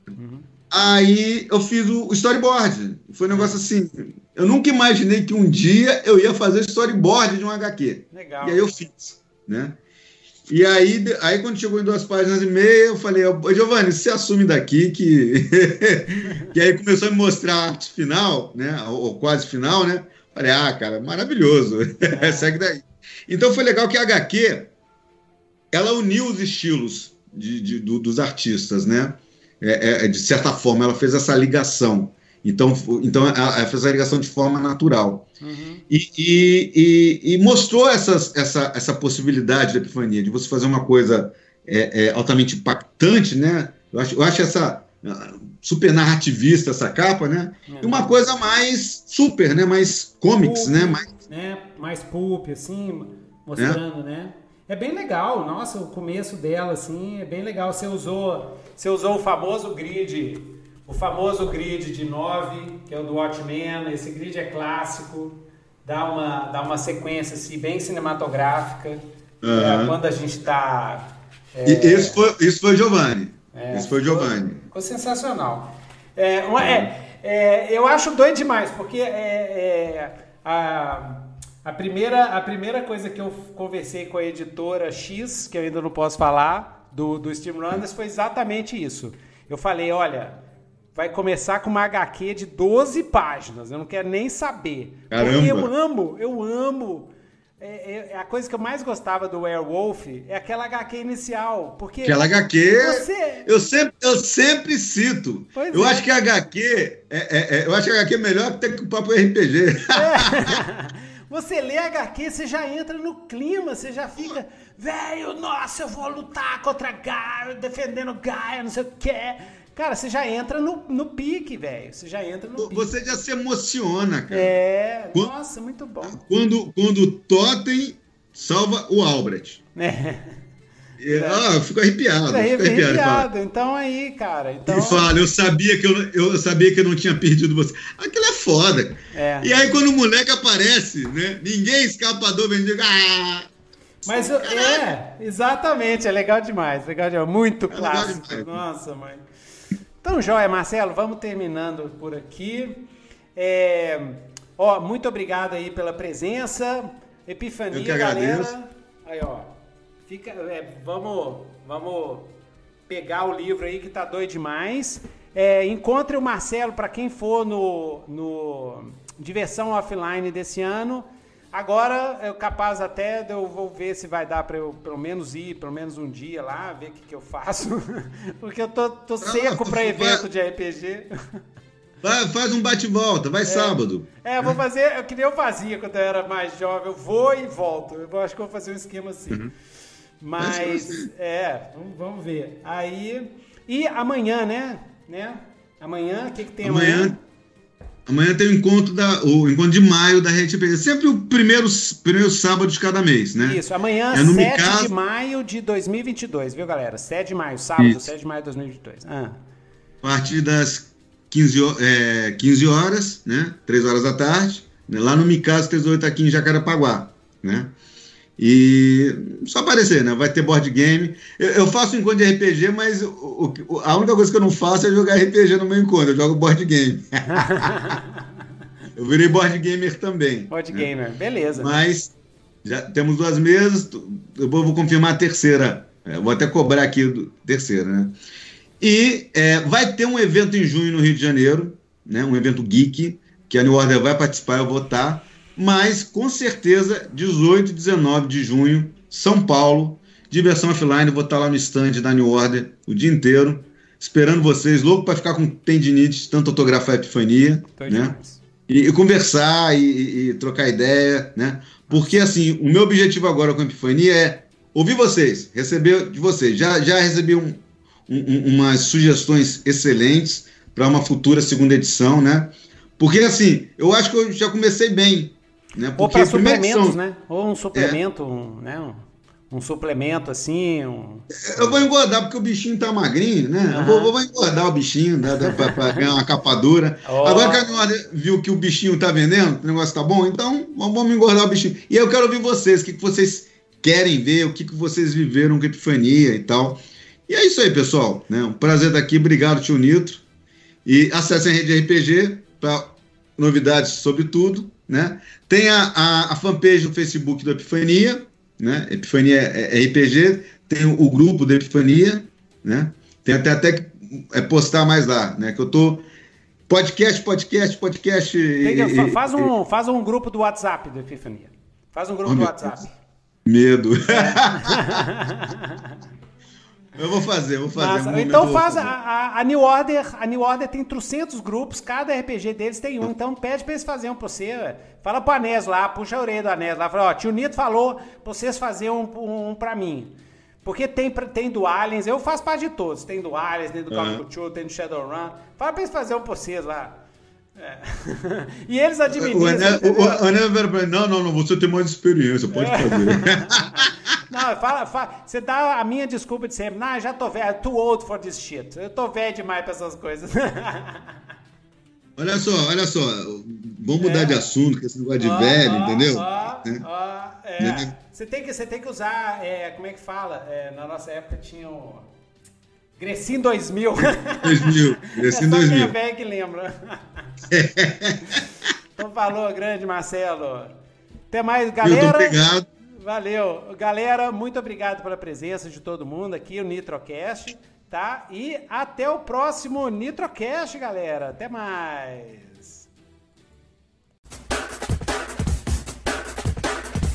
Uhum. Aí eu fiz o storyboard. Foi um negócio assim. Eu nunca imaginei que um dia eu ia fazer storyboard de um HQ. Legal. E aí eu fiz, né? E aí, aí quando chegou em duas páginas e meia, eu falei, Giovanni, você assume daqui que. que aí começou a me mostrar a arte final, né? Ou quase final, né? Falei, ah, cara, maravilhoso. É. Segue daí. Então foi legal que a HQ ela uniu os estilos de, de, do, dos artistas, né? É, é, de certa forma, ela fez essa ligação. Então, então ela fez a ligação de forma natural. Uhum. E, e, e, e, mostrou essas, essa, essa possibilidade da epifania, de você fazer uma coisa é, é, altamente impactante, né? Eu acho, eu acho essa super narrativista, essa capa, né? Uhum. E uma coisa mais super, né? Mais comics, pulp, né? Mais, né? mais pulp, assim, mostrando, né? É bem legal, nossa, o começo dela, assim, é bem legal. Você usou, você usou o famoso grid, o famoso grid de 9, que é o do Watchmen. Esse grid é clássico, dá uma, dá uma sequência assim, bem cinematográfica. Uhum. É, quando a gente está. É, isso foi, isso foi Giovanni. É, isso foi Giovanni. Ficou, ficou sensacional. É, uma, é, é, eu acho doido demais, porque é, a a primeira, a primeira coisa que eu conversei com a editora X, que eu ainda não posso falar, do, do Steam Runners, foi exatamente isso. Eu falei, olha, vai começar com uma HQ de 12 páginas, eu não quero nem saber. Caramba. Porque eu amo, eu amo. É, é, é, a coisa que eu mais gostava do Werewolf é aquela HQ inicial. Porque aquela HQ. Você... Eu, sempre, eu sempre cito. Pois eu é. acho que a HQ. É, é, é, eu acho que a HQ é melhor que o papo RPG. É. Você lê HQ, você já entra no clima, você já fica, velho, nossa, eu vou lutar contra Gaia, defendendo Gaia, não sei o que. Cara, você já entra no, no pique, velho. Você já entra no Você pique. já se emociona, cara. É, quando, nossa, muito bom. Quando, quando o Totem salva o Albrecht. É. Ah, eu fico arrepiado. Fico arrepiado. arrepiado. Então aí, cara. Então... E fala, eu sabia, que eu, eu sabia que eu não tinha perdido você. Aquilo é foda. É. E aí, quando o moleque aparece, né? Ninguém escapador vem dizer. Ah! Mas é, exatamente, é legal demais, legal demais. Muito é clássico. Demais, Nossa, mãe. Então, joia, Marcelo, vamos terminando por aqui. É, ó, muito obrigado aí pela presença. Epifania, eu que agradeço. galera. Aí, ó. Fica, é, vamos, vamos pegar o livro aí que tá doido demais. É, encontre o Marcelo para quem for no, no Diversão Offline desse ano. Agora é capaz até de eu vou ver se vai dar para eu pelo menos ir, pelo menos um dia lá, ver o que, que eu faço. Porque eu tô, tô seco para evento de RPG. Vai, faz um bate-volta, vai é, sábado. É, vou fazer, eu que nem eu fazia quando eu era mais jovem, eu vou e volto. Eu acho que eu vou fazer um esquema assim. Uhum. Mas, é, vamos, vamos, ver. Aí, e amanhã, né? né? Amanhã, o que, que tem amanhã? Amanhã Amanhã tem o encontro, da, o encontro de maio da Rede RPG. Sempre o primeiro, primeiro sábado de cada mês, né? Isso, amanhã, é 7 de maio de 2022, viu, galera? 7 de maio, sábado, Isso. 7 de maio de 2022. Ah. A partir das 15, é, 15 horas, né? 3 horas da tarde, né? lá no Micasa 38 aqui em Jacarepaguá, né? E só aparecer, né? Vai ter board game. Eu, eu faço um encontro de RPG, mas o, o, a única coisa que eu não faço é jogar RPG no meu encontro. Eu jogo board game. eu virei board gamer também. Board né? gamer, beleza. Mas já temos duas mesas. Eu vou, confirmar a terceira. É, vou até cobrar aqui do terceira, né? E é, vai ter um evento em junho no Rio de Janeiro, né? Um evento geek que a New Order vai participar. Eu vou estar mas com certeza 18 e 19 de junho, São Paulo, diversão offline, vou estar lá no stand da New Order o dia inteiro, esperando vocês, louco para ficar com tendinite, tanto autografar a epifania, né? E, e, conversar e, e, trocar ideia, né? Porque assim, o meu objetivo agora com a epifania é ouvir vocês, receber de vocês. Já, já recebi um, um, umas sugestões excelentes para uma futura segunda edição, né? Porque assim, eu acho que eu já comecei bem, né? Ou para suplementos, né? Ou um suplemento, é. um, né? Um, um, suplemento assim. Um... Eu vou engordar porque o bichinho tá magrinho, né? Uhum. Eu vou, vou, engordar o bichinho, né? para ganhar uma capadura. Oh. Agora que a viu que o bichinho tá vendendo, o negócio tá bom, então vamos engordar o bichinho. E eu quero ouvir vocês, o que, que vocês querem ver, o que, que vocês viveram com Epifania e tal. E é isso aí, pessoal. Né? Um prazer estar aqui. Obrigado, tio Nitro. E acessem a rede RPG para novidades sobre tudo. Né? Tem a, a, a, fanpage no Facebook do Epifania, né? Epifania é, é RPG, tem o, o, grupo da Epifania, né? Tem até, até que é, postar mais lá, né? Que eu tô. Podcast, podcast, podcast. Tem, e, faz, um, faz um grupo do WhatsApp do Epifania. Faz um grupo oh, do WhatsApp. Medo. Eu vou fazer, vou fazer. Um então faz a, a, a, New Order, a New Order tem trocentos grupos, cada RPG deles tem um, então pede pra eles fazerem um pra você. Fala pro Anés lá, puxa a orelha do Anés lá, fala, ó, tio Nito falou pra vocês fazerem um, um, um pra mim. Porque tem, tem do Aliens, eu faço parte de todos. Tem do Aliens, tem do Call of Duty, tem do Shadowrun. Fala pra eles fazerem um pra vocês lá. É. e eles administram. O Ané, não, não, não, você tem mais experiência, pode é. fazer. não, fala, fala, você dá a minha desculpa de sempre. Não, já tô velho, too old for this shit. Eu tô velho demais pra essas coisas. olha só, olha só, vamos mudar é. de assunto, que esse negócio de velho, entendeu? é. Você, tem que, você tem que usar, é, como é que fala? É, na nossa época tinha o. Grecinho 2000. 2000, Grecinho 2000. É velho que lembra. então falou, grande Marcelo. Até mais, galera. Muito obrigado. Valeu. Galera, muito obrigado pela presença de todo mundo aqui, o Nitrocast, tá? E até o próximo Nitrocast, galera. Até mais.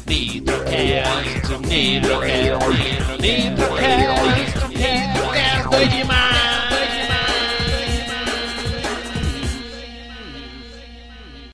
Nitrocast, Nitrocast, Nitrocast, Nitrocast, Nitrocast, demais.